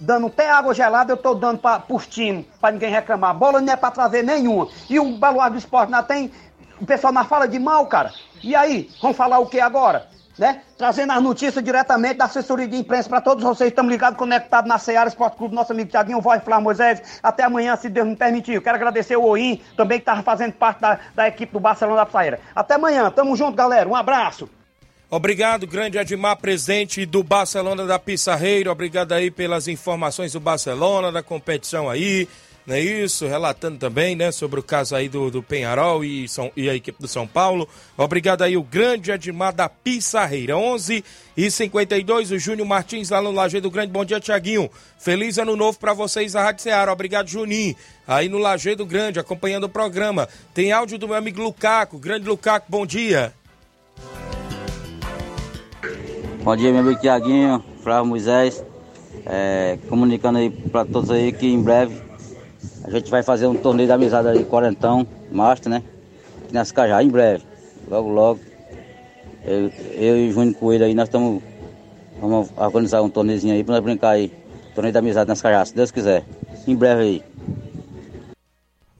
Speaker 12: dando até água gelada, eu tô dando pra, pros times, pra ninguém reclamar. Bola não é pra trazer nenhuma. E o Baluar do Esporte não tem. O pessoal não fala de mal, cara. E aí, vamos falar o que agora? né? Trazendo as notícias diretamente da assessoria de imprensa para todos vocês. Estamos ligados, conectados na Seara Esporte Clube, nosso amigo Tiaguinho Voz Flávio Moisés. Até amanhã, se Deus me permitir. Eu quero agradecer o Oim, também que estava fazendo parte da, da equipe do Barcelona da Psaíra. Até amanhã, tamo junto, galera. Um abraço.
Speaker 1: Obrigado, grande Admar, presidente do Barcelona da Pissarreira. Obrigado aí pelas informações do Barcelona, da competição aí, não é isso? Relatando também, né, sobre o caso aí do, do Penharol e, São, e a equipe do São Paulo. Obrigado aí, o grande Admar da Pissarreira. 11 e 52 o Júnior Martins lá no Lajeado Grande. Bom dia, Tiaguinho. Feliz ano novo para vocês da Rádio Ceará. Obrigado, Juninho. Aí no Lajeado Grande, acompanhando o programa. Tem áudio do meu amigo Lucaco. Grande Lucaco, bom dia.
Speaker 13: Bom dia, meu amigo Tiaguinho, Flávio Moisés. É, comunicando aí para todos aí que em breve a gente vai fazer um torneio de amizade aí, Quarentão, Master, né? Aqui nas Cajá, em breve. Logo, logo. Eu, eu e o Júnior Coelho aí, nós estamos. Vamos organizar um torneizinho aí para nós brincar aí. Torneio de amizade nas Cajá, se Deus quiser. Em breve aí.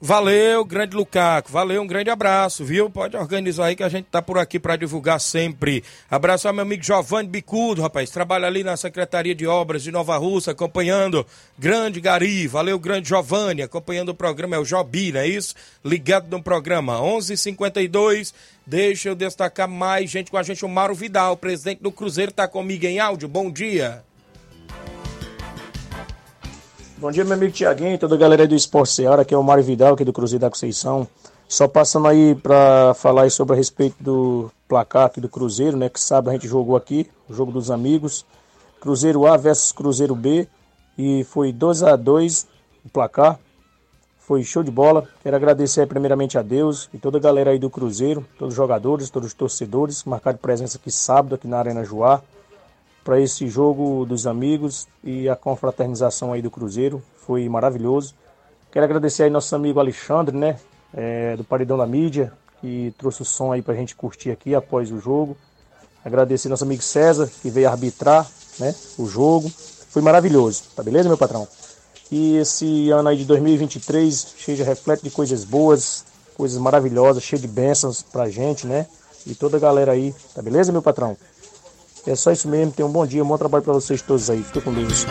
Speaker 1: Valeu, grande Lucaco. Valeu, um grande abraço, viu? Pode organizar aí que a gente tá por aqui para divulgar sempre. Abraço ao meu amigo Giovanni Bicudo, rapaz. Trabalha ali na Secretaria de Obras de Nova Russa, acompanhando. Grande Gari. Valeu, grande Giovanni. Acompanhando o programa, é o Jobi, não é isso? Ligado no programa. 11:52 h 52 Deixa eu destacar mais gente com a gente. O Mauro Vidal, presidente do Cruzeiro, tá comigo em áudio. Bom dia.
Speaker 14: Bom dia, meu amigo Tiaguinho, toda a galera aí do Esporte Seara, aqui é o Mário Vidal, aqui do Cruzeiro da Conceição. Só passando aí para falar sobre a respeito do placar aqui do Cruzeiro, né? Que sabe a gente jogou aqui, o jogo dos amigos. Cruzeiro A versus Cruzeiro B. E foi 2 a 2 o placar. Foi show de bola. Quero agradecer primeiramente a Deus e toda a galera aí do Cruzeiro, todos os jogadores, todos os torcedores, marcaram presença aqui sábado, aqui na Arena Joá para esse jogo dos amigos e a confraternização aí do Cruzeiro. Foi maravilhoso. Quero agradecer aí nosso amigo Alexandre, né? É, do Paredão da Mídia, que trouxe o som aí para a gente curtir aqui após o jogo. Agradecer nosso amigo César, que veio arbitrar né, o jogo. Foi maravilhoso, tá beleza, meu patrão? E esse ano aí de 2023, cheio de de coisas boas, coisas maravilhosas, cheio de bênçãos pra gente, né? E toda a galera aí, tá beleza, meu patrão? É só isso mesmo. Tenham um bom dia, um bom trabalho para vocês todos aí. Fica com Deus.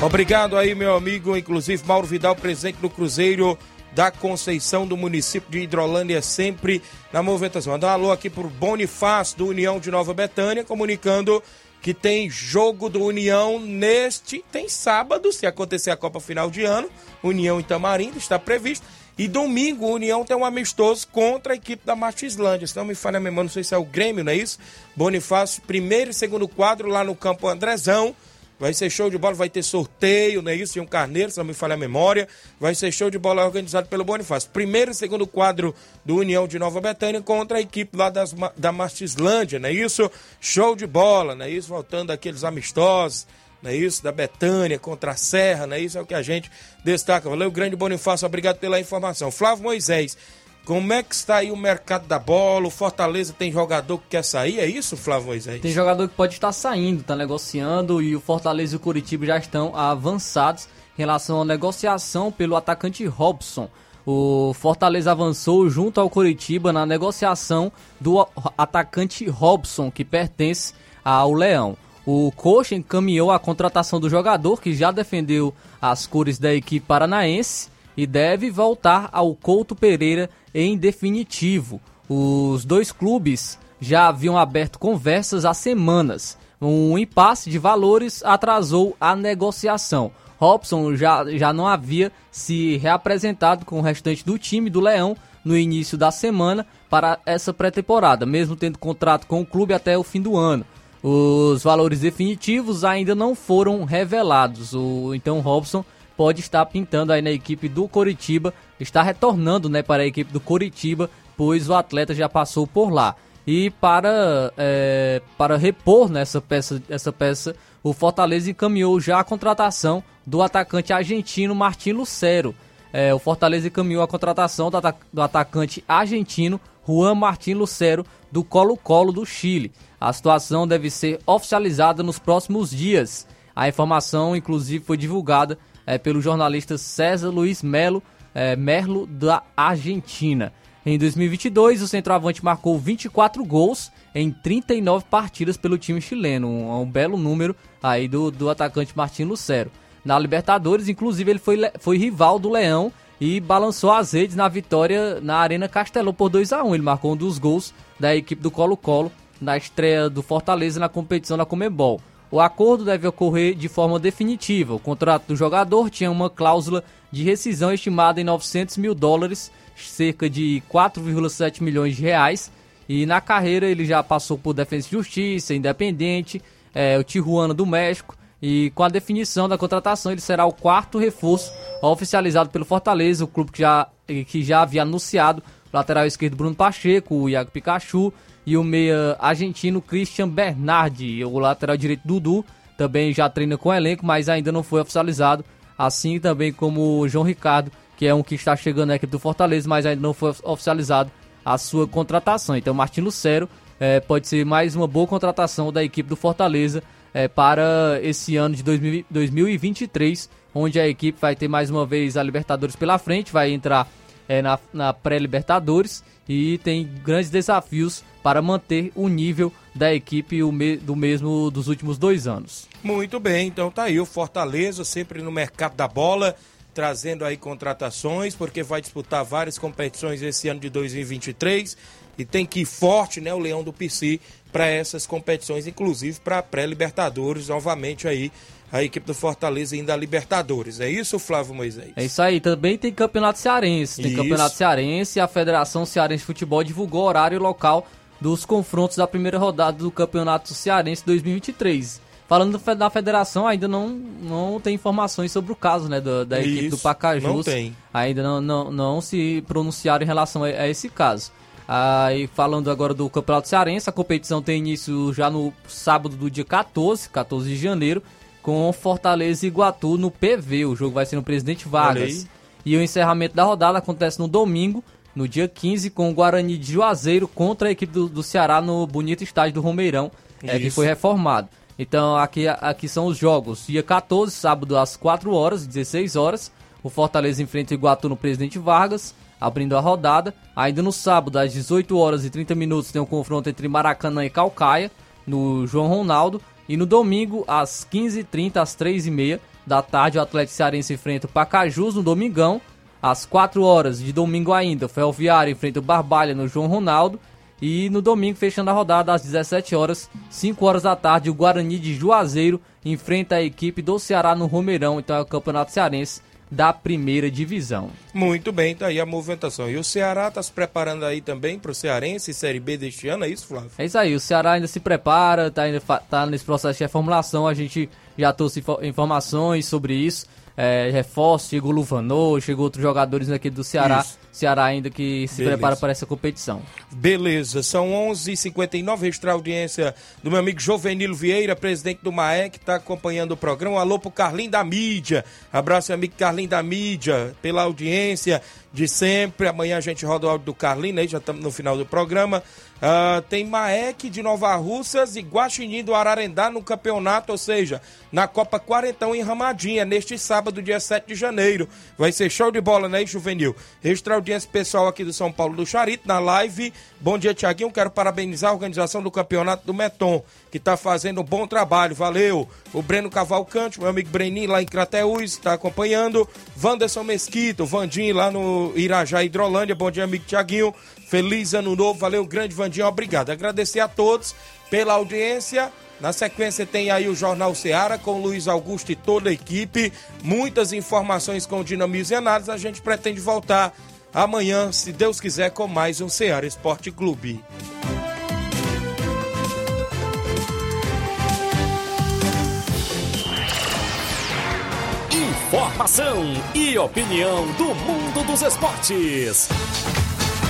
Speaker 1: Obrigado aí, meu amigo, inclusive Mauro Vidal, presidente do Cruzeiro da Conceição do município de Hidrolândia, sempre na movimentação. Mandar um alô aqui pro Bonifácio do União de Nova Betânia, comunicando que tem jogo do União neste. Tem sábado, se acontecer a Copa Final de Ano. União Tamarindo está previsto. E domingo o União tem um amistoso contra a equipe da Martislândia. Se não me falha a memória, não sei se é o Grêmio, não é isso? Bonifácio, primeiro e segundo quadro lá no campo Andrezão. Vai ser show de bola, vai ter sorteio, não é isso? E um carneiro, se não me falha a memória. Vai ser show de bola organizado pelo Bonifácio. Primeiro e segundo quadro do União de Nova Betânia contra a equipe lá das, da Martislândia, não é isso? Show de bola, não é isso? Voltando aqueles amistosos não é isso? Da Betânia contra a Serra, não é isso? É o que a gente destaca. Valeu, grande Bonifácio, obrigado pela informação. Flávio Moisés, como é que está aí o mercado da bola? O Fortaleza tem jogador que quer sair, é isso, Flávio Moisés?
Speaker 2: Tem jogador que pode estar saindo, está negociando e o Fortaleza e o Curitiba já estão avançados em relação à negociação pelo atacante Robson. O Fortaleza avançou junto ao Curitiba na negociação do atacante Robson, que pertence ao Leão. O Coxa encaminhou a contratação do jogador, que já defendeu as cores da equipe paranaense e deve voltar ao Couto Pereira em definitivo. Os dois clubes já haviam aberto conversas há semanas. Um impasse de valores atrasou a negociação. Robson já, já não havia se reapresentado com o restante do time do Leão no início da semana para essa pré-temporada, mesmo tendo contrato com o clube até o fim do ano. Os valores definitivos ainda não foram revelados. O então Robson pode estar pintando aí na equipe do Coritiba, está retornando, né, para a equipe do Coritiba, pois o atleta já passou por lá. E para é, para repor nessa peça essa peça, o Fortaleza encaminhou já a contratação do atacante argentino Martin Lucero. É, o Fortaleza encaminhou a contratação do, do atacante argentino Juan Martin Lucero do Colo-Colo do Chile. A situação deve ser oficializada nos próximos dias. A informação, inclusive, foi divulgada é, pelo jornalista César Luiz Melo é, Merlo da Argentina. Em 2022, o centroavante marcou 24 gols em 39 partidas pelo time chileno, um, um belo número aí do, do atacante Martin Lucero. Na Libertadores, inclusive, ele foi, foi rival do Leão e balançou as redes na vitória na Arena Castelão por 2 a 1 Ele marcou um dos gols da equipe do Colo-Colo na estreia do Fortaleza na competição da Comebol. O acordo deve ocorrer de forma definitiva. O contrato do jogador tinha uma cláusula de rescisão estimada em 900 mil dólares, cerca de 4,7 milhões de reais. E na carreira ele já passou por Defesa e Justiça, Independente, é, o Tijuana do México. E com a definição da contratação, ele será o quarto reforço oficializado pelo Fortaleza, o clube que já, que já havia anunciado o lateral esquerdo Bruno Pacheco, o Iago Pikachu e o meia argentino Christian Bernardi. O lateral direito Dudu também já treina com o elenco, mas ainda não foi oficializado. Assim também como o João Ricardo, que é um que está chegando na equipe do Fortaleza, mas ainda não foi oficializado a sua contratação. Então, Martin Lucero é, pode ser mais uma boa contratação da equipe do Fortaleza é, para esse ano de 2000, 2023, onde a equipe vai ter mais uma vez a Libertadores pela frente, vai entrar é, na, na pré-Libertadores e tem grandes desafios para manter o nível da equipe do mesmo dos últimos dois anos.
Speaker 1: Muito bem, então tá aí o Fortaleza sempre no mercado da bola, trazendo aí contratações, porque vai disputar várias competições esse ano de 2023 e tem que ir forte, né, o Leão do PC para essas competições, inclusive para pré-libertadores, novamente aí a equipe do Fortaleza indo a Libertadores. É isso, Flávio Moisés?
Speaker 2: É isso aí. Também tem Campeonato Cearense. Tem isso. Campeonato Cearense. A Federação Cearense de Futebol divulgou horário e local dos confrontos da primeira rodada do Campeonato Cearense 2023. Falando da federação, ainda não, não tem informações sobre o caso né, da, da equipe do Pacajus.
Speaker 1: Não tem.
Speaker 2: Ainda não, não, não se pronunciaram em relação a, a esse caso. Aí falando agora do Campeonato Cearense, a competição tem início já no sábado do dia 14, 14 de janeiro, com Fortaleza e Iguatu no PV. O jogo vai ser no Presidente Vargas. E o encerramento da rodada acontece no domingo, no dia 15, com o Guarani de Juazeiro contra a equipe do, do Ceará no bonito estádio do Romeirão, é, que foi reformado. Então aqui, aqui são os jogos. Dia 14, sábado às 4 horas, 16 horas, o Fortaleza enfrenta o Iguatu no Presidente Vargas, abrindo a rodada. Ainda no sábado, às 18 horas e 30 minutos, tem um confronto entre Maracanã e Calcaia, no João Ronaldo. E no domingo, às 15h30, às 3h30 da tarde, o Atlético Cearense enfrenta o Pacajus no Domingão. Às 4 horas de domingo ainda, o Ferroviário enfrenta o Barbalha no João Ronaldo. E no domingo, fechando a rodada, às 17 horas, 5 horas da tarde, o Guarani de Juazeiro enfrenta a equipe do Ceará no Romeirão. Então é o Campeonato Cearense da primeira divisão.
Speaker 1: Muito bem, tá aí a movimentação. E o Ceará está se preparando aí também para o Cearense Série B deste ano, é isso, Flávio?
Speaker 2: É isso aí, o Ceará ainda se prepara, tá, ainda tá nesse processo de reformulação, a gente já trouxe informações sobre isso é, reforços, chegou o Luvanô, chegou outros jogadores aqui do Ceará. Isso. Ceará ainda que se Beleza. prepara para essa competição.
Speaker 1: Beleza, são 11 h 59 registrar a audiência do meu amigo Jovenilo Vieira, presidente do MAEC, que está acompanhando o programa. Um alô pro Carlinho da Mídia. Abraço, meu amigo Carlinho da Mídia, pela audiência de sempre. Amanhã a gente roda o áudio do Carlinho, aí já estamos no final do programa. Uh, tem Maek de Nova Russas e Guaxinim do Ararendá no campeonato, ou seja, na Copa Quarentão em Ramadinha, neste sábado, dia 7 de janeiro. Vai ser show de bola, né, Juvenil? Registrar audiência pessoal aqui do São Paulo do Charito, na live. Bom dia, Tiaguinho. Quero parabenizar a organização do campeonato do Meton, que está fazendo um bom trabalho. Valeu. O Breno Cavalcante, meu amigo Breninho lá em Crateús, está acompanhando. Wanderson Mesquita, o Vandim lá no Irajá, Hidrolândia. Bom dia, amigo Tiaguinho. Feliz ano novo, valeu, grande Vandinho, obrigado. Agradecer a todos pela audiência. Na sequência tem aí o Jornal Seara com Luiz Augusto e toda a equipe. Muitas informações com dinamismo e análise. A gente pretende voltar amanhã, se Deus quiser, com mais um Seara Esporte Clube.
Speaker 3: Informação e opinião do mundo dos esportes.